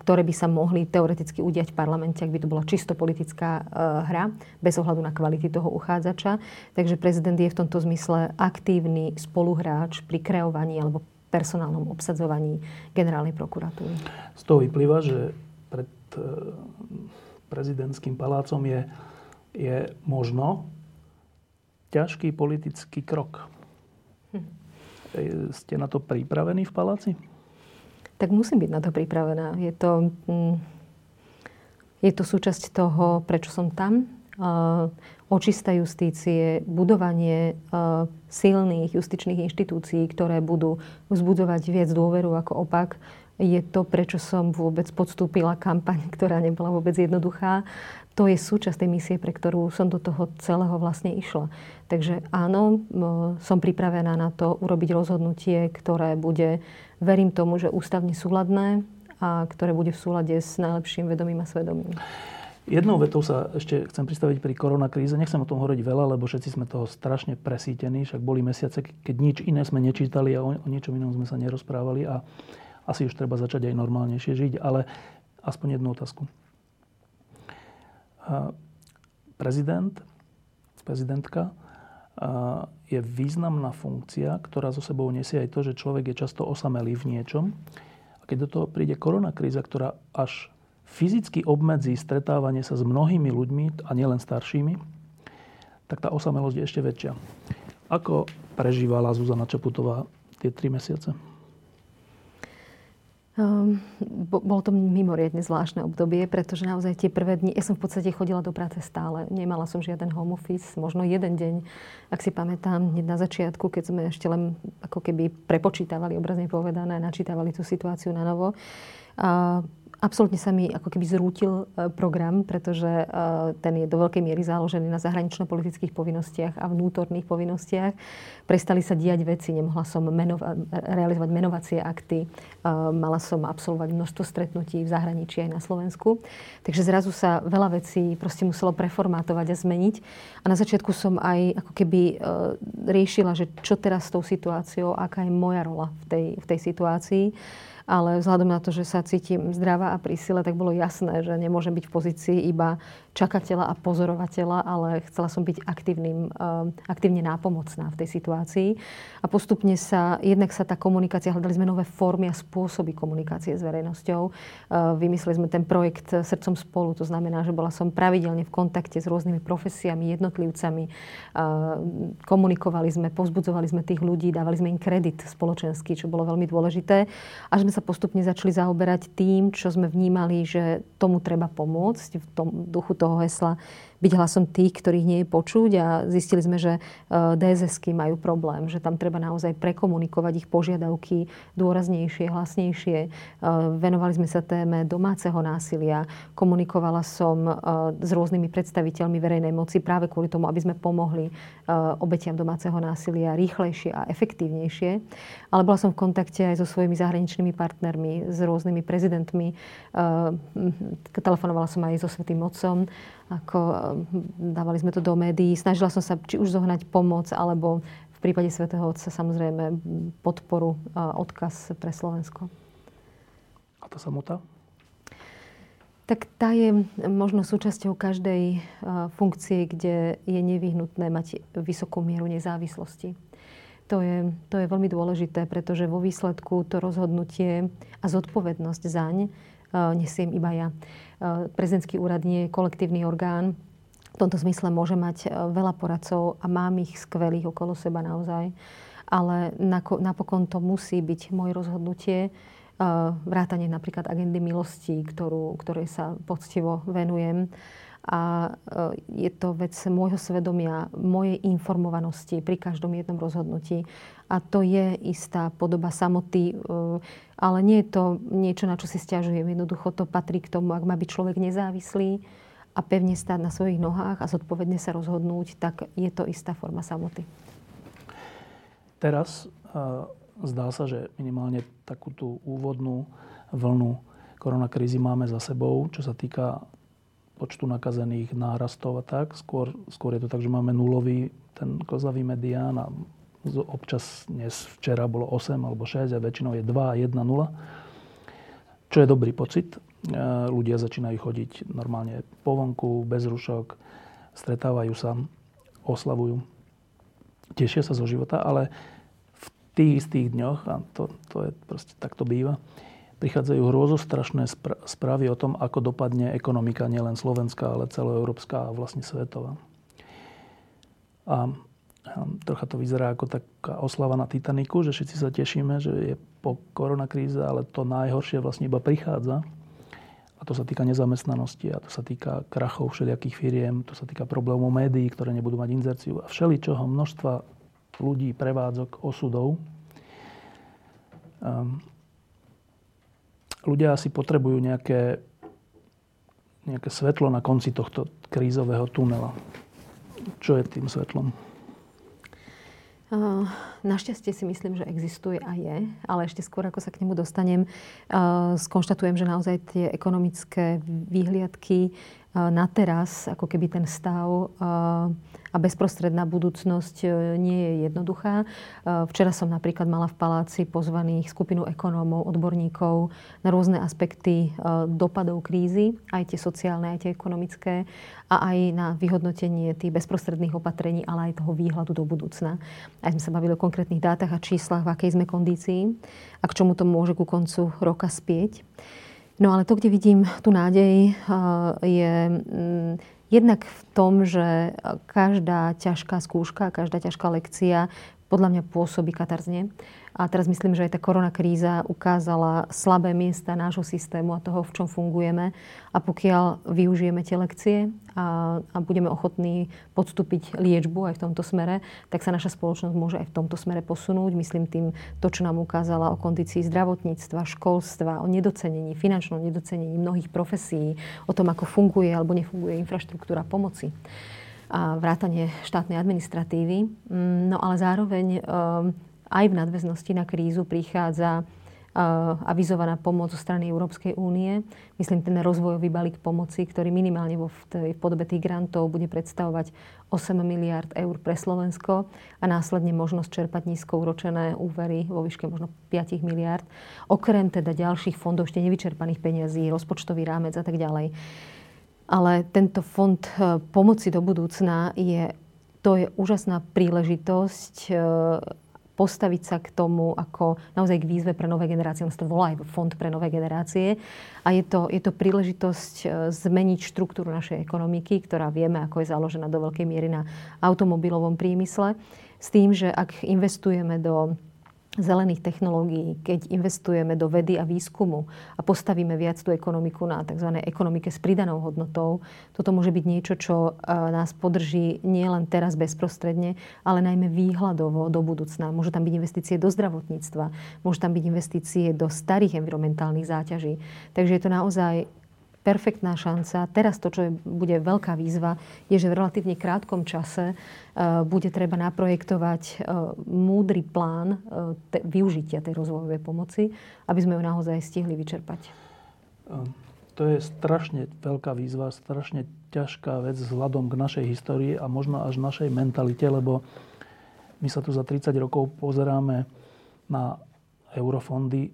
ktoré by sa mohli teoreticky udiať v parlamente, ak by to bola čisto politická e, hra, bez ohľadu na kvality toho uchádzača. Takže prezident je v tomto zmysle aktívny spoluhráč pri kreovaní alebo personálnom obsadzovaní generálnej prokuratúry. Z toho vyplýva, že pred E, prezidentským palácom je, je možno ťažký politický krok. Hm. Ste na to pripravení v paláci? Tak musím byť na to pripravená. Je to, hm, je to súčasť toho, prečo som tam. Očista justície, budovanie silných justičných inštitúcií, ktoré budú vzbudzovať viac dôveru ako opak, je to, prečo som vôbec podstúpila kampaň, *laughs* ktorá nebola vôbec jednoduchá. To je súčasť tej misie, pre ktorú som do toho celého vlastne išla. Takže áno, som pripravená na to urobiť rozhodnutie, ktoré bude, verím tomu, že ústavne súladné a ktoré bude v súlade s najlepším vedomím a svedomím. Jednou vetou sa ešte chcem pristaviť pri koronakríze. Nechcem o tom hovoriť veľa, lebo všetci sme toho strašne presítení. Však boli mesiace, keď nič iné sme nečítali a o, o ničom inom sme sa nerozprávali. A asi už treba začať aj normálnejšie žiť, ale aspoň jednu otázku. Prezident, prezidentka je významná funkcia, ktorá zo sebou nesie aj to, že človek je často osamelý v niečom. A keď do toho príde koronakríza, ktorá až fyzicky obmedzí stretávanie sa s mnohými ľuďmi, a nielen staršími, tak tá osamelosť je ešte väčšia. Ako prežívala Zuzana Čaputová tie tri mesiace? Um, bolo to mimoriadne zvláštne obdobie, pretože naozaj tie prvé dni, ja som v podstate chodila do práce stále. Nemala som žiaden home office, možno jeden deň, ak si pamätám, hneď na začiatku, keď sme ešte len ako keby prepočítavali, obrazne povedané, načítavali tú situáciu na novo. Uh, Absolutne sa mi ako keby zrútil e, program, pretože e, ten je do veľkej miery založený na zahranično-politických povinnostiach a vnútorných povinnostiach. Prestali sa diať veci, nemohla som menova- realizovať menovacie akty, e, mala som absolvovať množstvo stretnutí v zahraničí aj na Slovensku. Takže zrazu sa veľa vecí proste muselo preformátovať a zmeniť. A na začiatku som aj ako keby riešila, že čo teraz s tou situáciou, aká je moja rola v tej, v tej situácii ale vzhľadom na to, že sa cítim zdravá a pri sile, tak bolo jasné, že nemôžem byť v pozícii iba čakateľa a pozorovateľa, ale chcela som byť aktívnym, eh, aktívne nápomocná v tej situácii. A postupne sa, jednak sa tá komunikácia, hľadali sme nové formy a spôsoby komunikácie s verejnosťou. Eh, vymysleli sme ten projekt Srdcom spolu, to znamená, že bola som pravidelne v kontakte s rôznymi profesiami, jednotlivcami. Eh, komunikovali sme, povzbudzovali sme tých ľudí, dávali sme im kredit spoločenský, čo bolo veľmi dôležité. A sme sa postupne začali zaoberať tým, čo sme vnímali, že tomu treba pomôcť v tom duchu toho hesla byť hlasom tých, ktorých nie je počuť a zistili sme, že e, DSSky majú problém, že tam treba naozaj prekomunikovať ich požiadavky dôraznejšie, hlasnejšie. E, venovali sme sa téme domáceho násilia. Komunikovala som e, s rôznymi predstaviteľmi verejnej moci práve kvôli tomu, aby sme pomohli obetiam domáceho násilia rýchlejšie a efektívnejšie. Ale bola som v kontakte aj so svojimi zahraničnými partnermi, s rôznymi prezidentmi. Telefonovala som aj so Svetým Otcom ako, hm, dávali sme to do médií. Snažila som sa či už zohnať pomoc, alebo v prípade Svetého Otca samozrejme podporu, odkaz pre Slovensko. A tá samota? Tak tá je možno súčasťou každej funkcie, kde je nevyhnutné mať vysokú mieru nezávislosti. To je, to je veľmi dôležité, pretože vo výsledku to rozhodnutie a zodpovednosť zaň nesiem iba ja. Eh, prezidentský úrad nie je kolektívny orgán. V tomto zmysle môže mať eh, veľa poradcov a mám ich skvelých okolo seba naozaj. Ale napokon to musí byť moje rozhodnutie, eh, vrátanie napríklad agendy milosti, ktorú, ktorej sa poctivo venujem a je to vec môjho svedomia, mojej informovanosti pri každom jednom rozhodnutí. A to je istá podoba samoty, e, ale nie je to niečo, na čo si stiažujem. Jednoducho to patrí k tomu, ak má byť človek nezávislý a pevne stáť na svojich nohách a zodpovedne sa rozhodnúť, tak je to istá forma samoty. Teraz zdá sa, že minimálne takú tú úvodnú vlnu koronakrízy máme za sebou, čo sa týka počtu nakazených nárastov a tak. Skôr, skôr je to tak, že máme nulový ten kozavý medián a občas dnes včera bolo 8 alebo 6 a väčšinou je 2 1 0. Čo je dobrý pocit. E, ľudia začínajú chodiť normálne po vonku, bez rušok, stretávajú sa, oslavujú, tešia sa zo života, ale v tých istých dňoch, a to, to je proste, tak to býva, prichádzajú hrôzostrašné správy o tom, ako dopadne ekonomika nielen slovenská, ale celoeurópska a vlastne svetová. A trocha to vyzerá ako taká oslava na Titaniku, že všetci sa tešíme, že je po koronakríze, ale to najhoršie vlastne iba prichádza. A to sa týka nezamestnanosti, a to sa týka krachov všelijakých firiem, to sa týka problémov médií, ktoré nebudú mať inzerciu a všeličoho množstva ľudí, prevádzok, osudov. Um, ľudia asi potrebujú nejaké, nejaké svetlo na konci tohto krízového tunela. Čo je tým svetlom? Našťastie si myslím, že existuje a je, ale ešte skôr, ako sa k nemu dostanem, skonštatujem, že naozaj tie ekonomické výhliadky na teraz, ako keby ten stav a bezprostredná budúcnosť e, nie je jednoduchá. E, včera som napríklad mala v paláci pozvaných skupinu ekonómov, odborníkov na rôzne aspekty e, dopadov krízy, aj tie sociálne, aj tie ekonomické a aj na vyhodnotenie tých bezprostredných opatrení, ale aj toho výhľadu do budúcna. Aj sme sa bavili o konkrétnych dátach a číslach, v akej sme kondícii a k čomu to môže ku koncu roka spieť. No ale to, kde vidím tú nádej, je mm, Jednak v tom, že každá ťažká skúška, každá ťažká lekcia podľa mňa pôsobí katarzne. A teraz myslím, že aj tá korona kríza ukázala slabé miesta nášho systému a toho, v čom fungujeme. A pokiaľ využijeme tie lekcie a, a budeme ochotní podstúpiť liečbu aj v tomto smere, tak sa naša spoločnosť môže aj v tomto smere posunúť. Myslím tým to, čo nám ukázala o kondícii zdravotníctva, školstva, o nedocenení, finančnom nedocenení mnohých profesí, o tom, ako funguje alebo nefunguje infraštruktúra pomoci a vrátanie štátnej administratívy. Mm, no ale zároveň um, aj v nadväznosti na krízu prichádza avizovaná pomoc zo strany Európskej únie. Myslím ten rozvojový balík pomoci, ktorý minimálne vo, tej, v podobe tých grantov bude predstavovať 8 miliard eur pre Slovensko a následne možnosť čerpať nízko uročené úvery vo výške možno 5 miliard. Okrem teda ďalších fondov ešte nevyčerpaných peniazí, rozpočtový rámec a tak ďalej. Ale tento fond e, pomoci do budúcna je to je úžasná príležitosť e, postaviť sa k tomu ako naozaj k výzve pre nové generácie. On sa to volá aj Fond pre nové generácie. A je to, je to príležitosť e, zmeniť štruktúru našej ekonomiky, ktorá vieme, ako je založená do veľkej miery na automobilovom priemysle. S tým, že ak investujeme do zelených technológií, keď investujeme do vedy a výskumu a postavíme viac tú ekonomiku na tzv. ekonomike s pridanou hodnotou, toto môže byť niečo, čo e, nás podrží nielen teraz bezprostredne, ale najmä výhľadovo do budúcna. Môžu tam byť investície do zdravotníctva, môžu tam byť investície do starých environmentálnych záťaží. Takže je to naozaj perfektná šanca. Teraz to, čo je, bude veľká výzva, je, že v relatívne krátkom čase uh, bude treba naprojektovať uh, múdry plán uh, te, využitia tej rozvojovej pomoci, aby sme ju naozaj stihli vyčerpať. Um, to je strašne veľká výzva, strašne ťažká vec vzhľadom k našej histórii a možno až našej mentalite, lebo my sa tu za 30 rokov pozeráme na eurofondy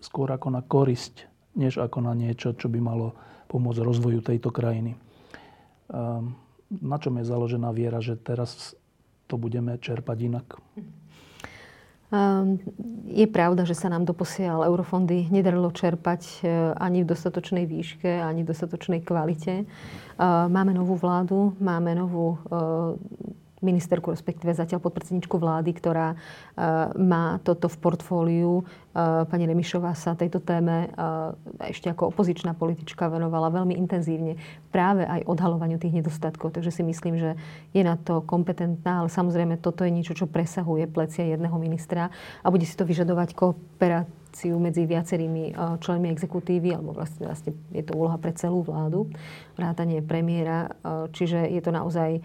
skôr ako na korisť než ako na niečo, čo by malo pomôcť rozvoju tejto krajiny. Ehm, na čom je založená viera, že teraz to budeme čerpať inak? Ehm, je pravda, že sa nám doposiaľ eurofondy nedarilo čerpať e, ani v dostatočnej výške, ani v dostatočnej kvalite. Ehm, máme novú vládu, máme novú e, ministerku, respektíve zatiaľ podpredsedničku vlády, ktorá e, má toto v portfóliu. E, pani Remišová sa tejto téme e, ešte ako opozičná politička venovala veľmi intenzívne práve aj odhalovaniu tých nedostatkov. Takže si myslím, že je na to kompetentná, ale samozrejme toto je niečo, čo presahuje plecia jedného ministra a bude si to vyžadovať kooperáciu medzi viacerými členmi exekutívy, alebo vlastne, vlastne je to úloha pre celú vládu, vrátanie premiéra. Čiže je to naozaj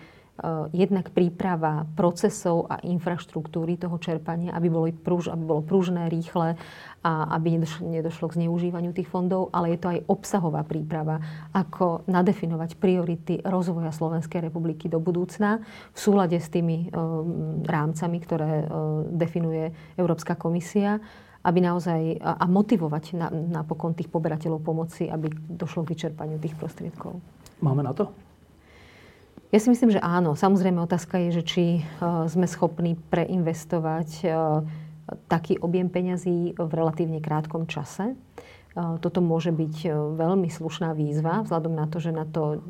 jednak príprava procesov a infraštruktúry toho čerpania, aby, boli prúž, aby bolo prúžne, rýchle a aby nedošlo, k zneužívaniu tých fondov, ale je to aj obsahová príprava, ako nadefinovať priority rozvoja Slovenskej republiky do budúcna v súlade s tými um, rámcami, ktoré uh, definuje Európska komisia aby naozaj, a motivovať na, napokon tých poberateľov pomoci, aby došlo k vyčerpaniu tých prostriedkov. Máme na to? Ja si myslím, že áno. Samozrejme otázka je, že či e, sme schopní preinvestovať e, taký objem peňazí v relatívne krátkom čase. E, toto môže byť veľmi slušná výzva, vzhľadom na to, že na to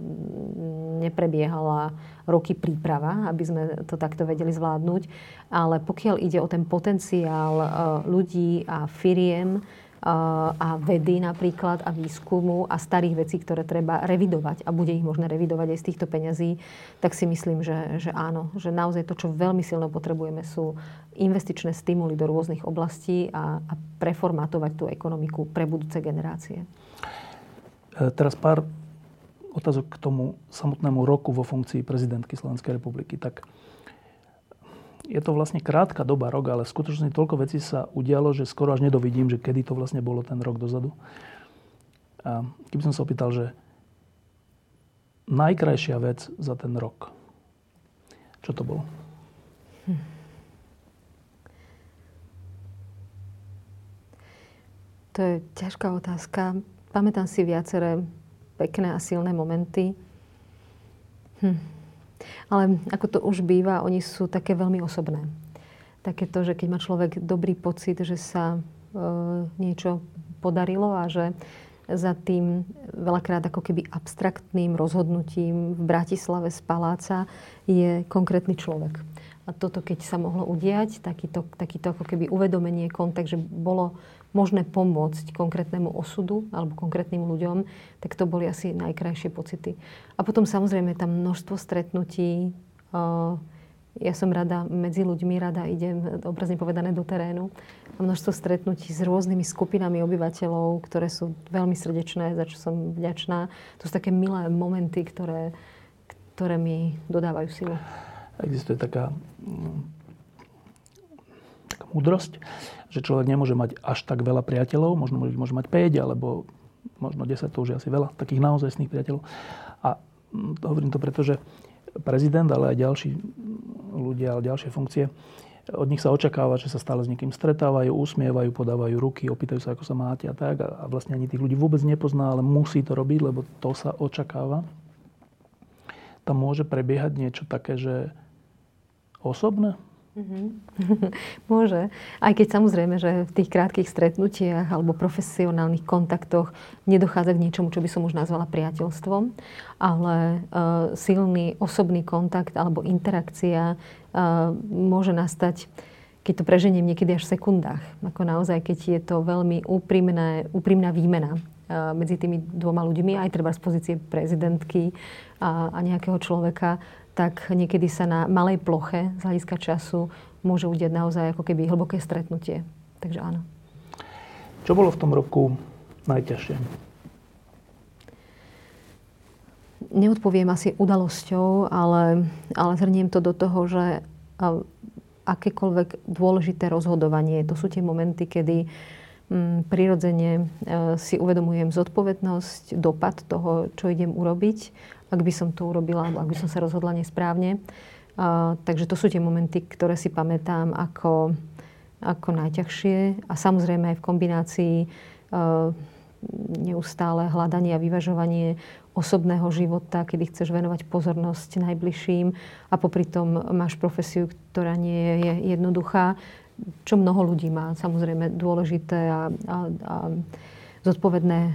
neprebiehala roky príprava, aby sme to takto vedeli zvládnuť. Ale pokiaľ ide o ten potenciál ľudí a firiem, a vedy napríklad a výskumu a starých vecí, ktoré treba revidovať a bude ich možné revidovať aj z týchto peňazí, tak si myslím, že, že áno. Že naozaj to, čo veľmi silno potrebujeme, sú investičné stimuly do rôznych oblastí a, a preformátovať tú ekonomiku pre budúce generácie. E, teraz pár otázok k tomu samotnému roku vo funkcii prezidentky Slovenskej republiky. Tak je to vlastne krátka doba, rok, ale v skutočnosti toľko vecí sa udialo, že skoro až nedovidím, že kedy to vlastne bolo ten rok dozadu. A keby som sa opýtal, že najkrajšia vec za ten rok, čo to bolo? Hm. To je ťažká otázka. Pamätám si viaceré pekné a silné momenty. Hm. Ale ako to už býva, oni sú také veľmi osobné. Také to, že keď má človek dobrý pocit, že sa e, niečo podarilo a že za tým veľakrát ako keby abstraktným rozhodnutím v Bratislave z paláca je konkrétny človek. A toto, keď sa mohlo udiať, takýto, takýto ako keby uvedomenie, kontakt, že bolo možné pomôcť konkrétnemu osudu alebo konkrétnym ľuďom, tak to boli asi najkrajšie pocity. A potom samozrejme tam množstvo stretnutí. Ja som rada, medzi ľuďmi rada idem, obrazne povedané, do terénu. A množstvo stretnutí s rôznymi skupinami obyvateľov, ktoré sú veľmi srdečné, za čo som vďačná. To sú také milé momenty, ktoré, ktoré mi dodávajú silu. Existuje taká, mm, taká múdrosť, že človek nemôže mať až tak veľa priateľov, možno môže mať 5 alebo možno 10, to už je asi veľa, takých naozajstných priateľov. A mm, hovorím to preto, že prezident, ale aj ďalší ľudia, ale ďalšie funkcie, od nich sa očakáva, že sa stále s niekým stretávajú, usmievajú, podávajú ruky, opýtajú sa, ako sa máte a tak. A vlastne ani tých ľudí vôbec nepozná, ale musí to robiť, lebo to sa očakáva. Tam môže prebiehať niečo také, že osobné. *laughs* Môže. Aj keď samozrejme, že v tých krátkých stretnutiach alebo profesionálnych kontaktoch nedochádza k niečomu, čo by som už nazvala priateľstvom, ale uh, silný osobný kontakt alebo interakcia uh, môže nastať keď to preženiem niekedy až v sekundách. Ako naozaj, keď je to veľmi úprimné, úprimná výmena medzi tými dvoma ľuďmi, aj treba z pozície prezidentky a, a nejakého človeka, tak niekedy sa na malej ploche z hľadiska času môže udiať naozaj ako keby hlboké stretnutie. Takže áno. Čo bolo v tom roku najťažšie? Neodpoviem asi udalosťou, ale, ale zhrniem to do toho, že akékoľvek dôležité rozhodovanie, to sú tie momenty, kedy Mm, prirodzene e, si uvedomujem zodpovednosť, dopad toho, čo idem urobiť, ak by som to urobila, alebo ak by som sa rozhodla nesprávne. Takže to sú tie momenty, ktoré si pamätám ako, ako najťažšie. A samozrejme aj v kombinácii e, neustále hľadanie a vyvažovanie osobného života, kedy chceš venovať pozornosť najbližším a popri tom máš profesiu, ktorá nie je jednoduchá čo mnoho ľudí má samozrejme dôležité a, a, a zodpovedné e,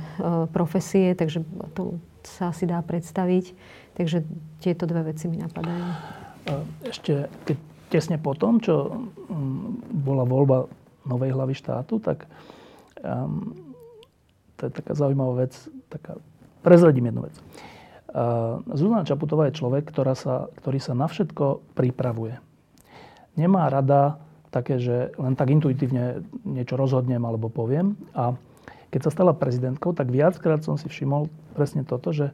profesie, takže to sa asi dá predstaviť. Takže tieto dve veci mi napadajú. E, ešte keď tesne po tom, čo bola voľba novej hlavy štátu, tak um, to je taká zaujímavá vec. Taká, prezradím jednu vec. Uh, Zuzana Čaputová je človek, ktorá sa, ktorý sa na všetko pripravuje. Nemá rada také, že len tak intuitívne niečo rozhodnem alebo poviem. A keď sa stala prezidentkou, tak viackrát som si všimol presne toto, že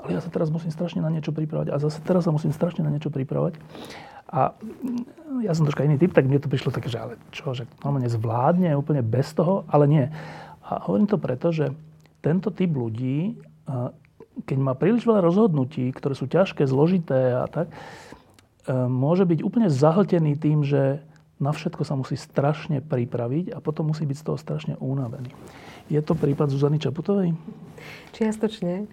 ale ja sa teraz musím strašne na niečo pripravať a zase teraz sa musím strašne na niečo pripravať. A ja som troška iný typ, tak mne to prišlo také, že ale čo, že normálne zvládne úplne bez toho, ale nie. A hovorím to preto, že tento typ ľudí, keď má príliš veľa rozhodnutí, ktoré sú ťažké, zložité a tak, môže byť úplne zahltený tým, že na všetko sa musí strašne pripraviť a potom musí byť z toho strašne únavený. Je to prípad Zuzany Čaputovej? Čiastočne,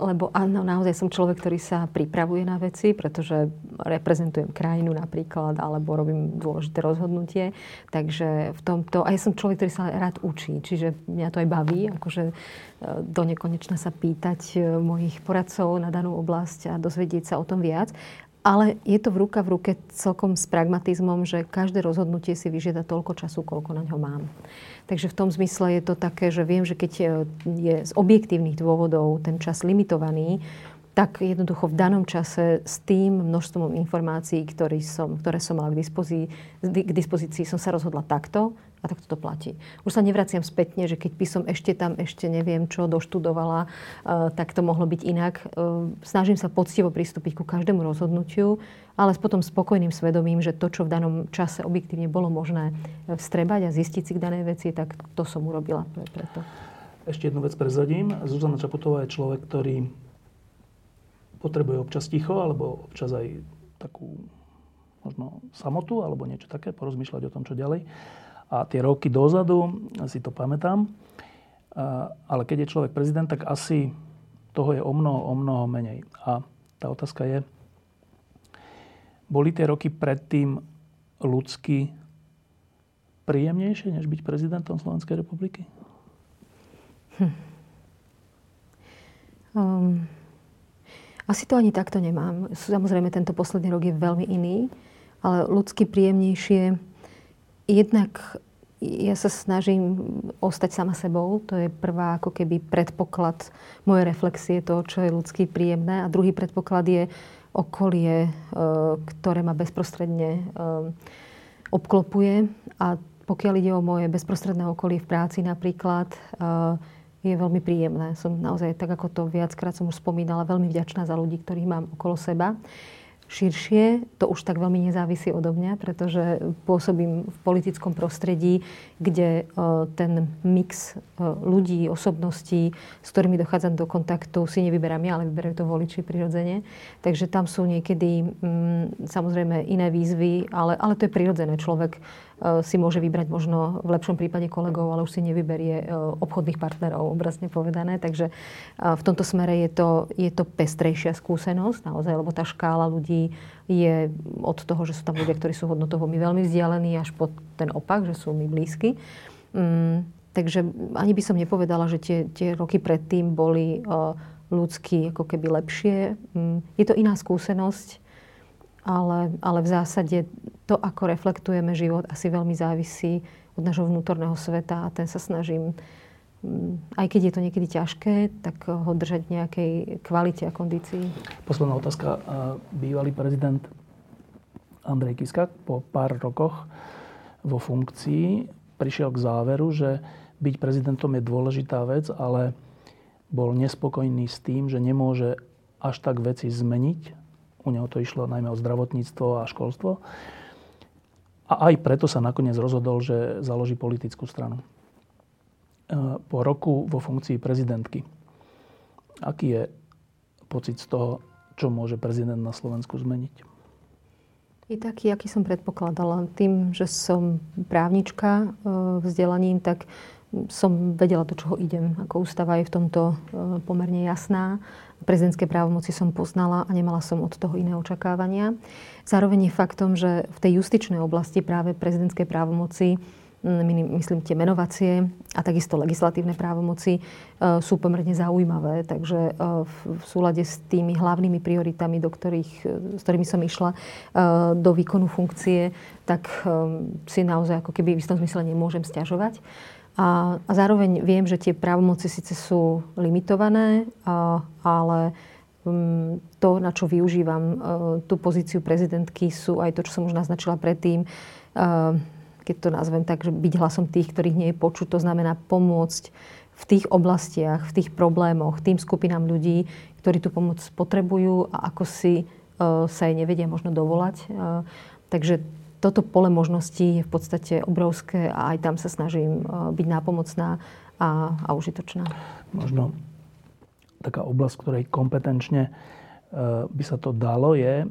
lebo áno, naozaj som človek, ktorý sa pripravuje na veci, pretože reprezentujem krajinu napríklad, alebo robím dôležité rozhodnutie. Takže v tomto, a ja som človek, ktorý sa rád učí, čiže mňa to aj baví, akože e, do nekonečna sa pýtať e, mojich poradcov na danú oblasť a dozvedieť sa o tom viac. Ale je to v ruka v ruke celkom s pragmatizmom, že každé rozhodnutie si vyžiada toľko času, koľko na ňo mám. Takže v tom zmysle je to také, že viem, že keď e, je z objektívnych dôvodov ten čas limitovaný, tak jednoducho v danom čase s tým množstvom informácií, ktorý som, ktoré som mala k dispozícii, k dispozícii, som sa rozhodla takto a takto to platí. Už sa nevraciam spätne, že keď by som ešte tam ešte neviem čo doštudovala, uh, tak to mohlo byť inak. Uh, snažím sa poctivo pristúpiť ku každému rozhodnutiu, ale s potom spokojným svedomím, že to, čo v danom čase objektívne bolo možné e, vstrebať a zistiť si k danej veci, tak to som urobila pre, preto. Ešte jednu vec prezadím. Zuzana Čaputová je človek, ktorý potrebuje občas ticho, alebo občas aj takú možno samotu, alebo niečo také, porozmýšľať o tom, čo ďalej. A tie roky dozadu, si to pamätám, ale keď je človek prezident, tak asi toho je o mnoho, o mnoho menej. A tá otázka je, boli tie roky predtým ľudsky príjemnejšie, než byť prezidentom Slovenskej republiky? Hm. Um, asi to ani takto nemám. Samozrejme, tento posledný rok je veľmi iný, ale ľudsky príjemnejšie jednak ja sa snažím ostať sama sebou. To je prvá ako keby predpoklad mojej reflexie toho, čo je ľudský príjemné. A druhý predpoklad je okolie, e, ktoré ma bezprostredne e, obklopuje. A pokiaľ ide o moje bezprostredné okolie v práci napríklad, e, je veľmi príjemné. Som naozaj, tak ako to viackrát som už spomínala, veľmi vďačná za ľudí, ktorých mám okolo seba širšie, to už tak veľmi nezávisí odo mňa, pretože pôsobím v politickom prostredí, kde e, ten mix e, ľudí, osobností, s ktorými dochádzam do kontaktu, si nevyberám ja, ale vyberajú to voliči prirodzene. Takže tam sú niekedy mm, samozrejme iné výzvy, ale, ale to je prirodzené. Človek si môže vybrať možno v lepšom prípade kolegov, ale už si nevyberie eh, obchodných partnerov, obrazne povedané. Takže eh, v tomto smere je to, je to pestrejšia skúsenosť naozaj, lebo tá škála ľudí je od toho, že sú tam ľudia, ktorí sú hodnotovo mi veľmi vzdialení, až po ten opak, že sú mi blízky. Mm, takže ani by som nepovedala, že tie, tie roky predtým boli ľudsky ako keby lepšie. Mm, je to iná skúsenosť ale, ale v zásade to, ako reflektujeme život, asi veľmi závisí od nášho vnútorného sveta a ten sa snažím mm, aj keď je to niekedy ťažké, tak ho držať v nejakej kvalite a kondícii. Posledná otázka. Bývalý prezident Andrej Kiska po pár rokoch vo funkcii prišiel k záveru, že byť prezidentom je dôležitá vec, ale bol nespokojný s tým, že nemôže až tak veci zmeniť. U neho to išlo najmä o zdravotníctvo a školstvo. A aj preto sa nakoniec rozhodol, že založí politickú stranu. E, po roku vo funkcii prezidentky. Aký je pocit z toho, čo môže prezident na Slovensku zmeniť? Je taký, aký som predpokladala. Tým, že som právnička e, vzdelaním, tak som vedela, do čoho idem. Ako ústava je v tomto e, pomerne jasná. Prezidentské právomoci som poznala a nemala som od toho iné očakávania. Zároveň je faktom, že v tej justičnej oblasti práve prezidentské právomoci myslím tie menovacie a takisto legislatívne právomoci e, sú pomerne zaujímavé. Takže e, v súlade s tými hlavnými prioritami, do ktorých, s ktorými som išla do výkonu funkcie, tak si naozaj ako keby v istom zmysle nemôžem stiažovať. A, a zároveň viem, že tie právomoci síce sú limitované, a, ale um, to, na čo využívam uh, tú pozíciu prezidentky, sú aj to, čo som už naznačila predtým, uh, keď to nazvem tak, že byť hlasom tých, ktorých nie je počuť, to znamená pomôcť v tých oblastiach, v tých problémoch, tým skupinám ľudí, ktorí tú pomoc potrebujú a ako si uh, sa jej nevedia možno dovolať. Takže toto pole možností je v podstate obrovské a aj tam sa snažím e, byť nápomocná a, a užitočná. Možno taká oblasť, ktorej kompetenčne e, by sa to dalo, je e,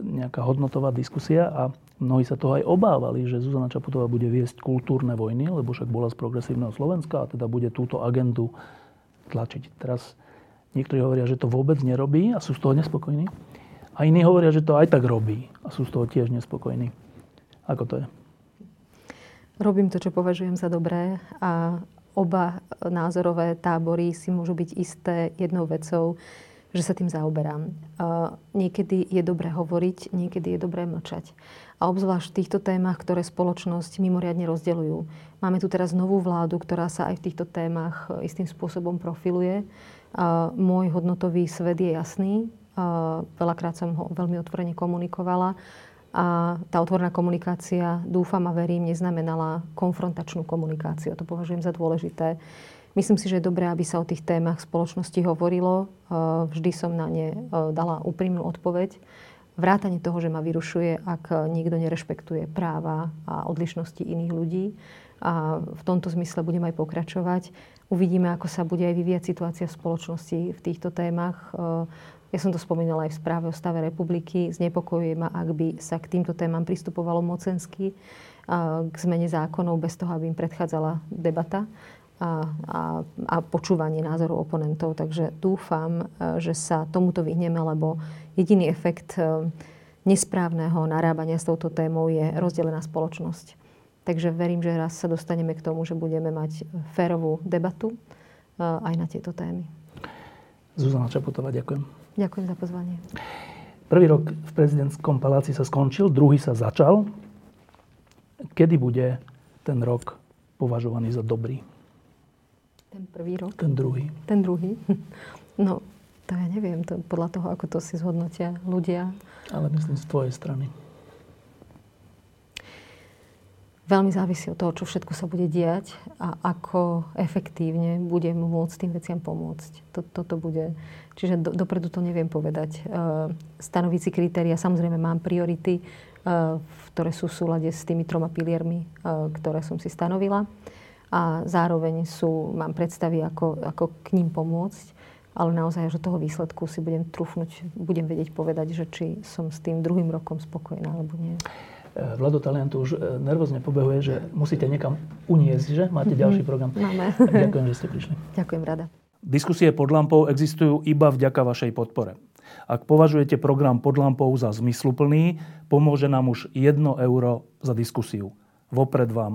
nejaká hodnotová diskusia a mnohí sa toho aj obávali, že Zuzana Čaputová bude viesť kultúrne vojny, lebo však bola z progresívneho Slovenska a teda bude túto agendu tlačiť. Teraz niektorí hovoria, že to vôbec nerobí a sú z toho nespokojní. A iní hovoria, že to aj tak robí a sú z toho tiež nespokojní. Ako to je? Robím to, čo považujem za dobré a oba názorové tábory si môžu byť isté jednou vecou, že sa tým zaoberám. niekedy je dobré hovoriť, niekedy je dobré mlčať. A obzvlášť v týchto témach, ktoré spoločnosť mimoriadne rozdeľujú. Máme tu teraz novú vládu, ktorá sa aj v týchto témach e, istým spôsobom profiluje. môj hodnotový svet je jasný. veľakrát som ho veľmi otvorene komunikovala a tá otvorená komunikácia, dúfam a verím, neznamenala konfrontačnú komunikáciu. To považujem za dôležité. Myslím si, že je dobré, aby sa o tých témach spoločnosti hovorilo. E, vždy som na ne e, dala úprimnú odpoveď. Vrátanie toho, že ma vyrušuje, ak niekto nerešpektuje práva a odlišnosti iných ľudí. A v tomto zmysle budem aj pokračovať. Uvidíme, ako sa bude aj vyvíjať situácia v spoločnosti v týchto témach. E, ja som to spomínala aj v správe o stave republiky. Znepokojuje ma, ak by sa k týmto témam pristupovalo mocensky k zmene zákonov bez toho, aby im predchádzala debata a, a, a počúvanie názorov oponentov. Takže dúfam, e, že sa tomuto vyhneme, lebo jediný efekt e, nesprávneho narábania s touto témou je rozdelená spoločnosť. Takže verím, že raz sa dostaneme k tomu, že budeme mať férovú debatu e, aj na tieto témy. Zuzana Čaputová, ďakujem. Ďakujem za pozvanie. Prvý rok v prezidentskom paláci sa skončil, druhý sa začal. Kedy bude ten rok považovaný za dobrý? Ten prvý rok? Ten druhý. Ten druhý? *laughs* No, to ja neviem. To podľa toho, ako to si zhodnotia ľudia. Ale myslím z tvojej strany. Veľmi závisí od toho, čo všetko sa bude diať a ako efektívne budem môcť tým veciam pomôcť. Toto bude. Čiže do, dopredu to neviem povedať. E, stanoviť si kritéria, samozrejme mám priority, e, ktoré sú v súlade s tými troma piliermi, e, ktoré som si stanovila. A zároveň sú, mám predstavy, ako, ako k ním pomôcť ale naozaj do toho výsledku si budem trúfnuť, budem vedieť povedať, že či som s tým druhým rokom spokojná alebo nie. Vlado Talian tu už e, nervózne pobehuje, že musíte niekam uniesť, že? Máte mm-hmm. ďalší program. Máme. *laughs* Ďakujem, že ste prišli. Ďakujem rada. Diskusie pod lampou existujú iba vďaka vašej podpore. Ak považujete program pod lampou za zmysluplný, pomôže nám už 1 euro za diskusiu. Vopred vám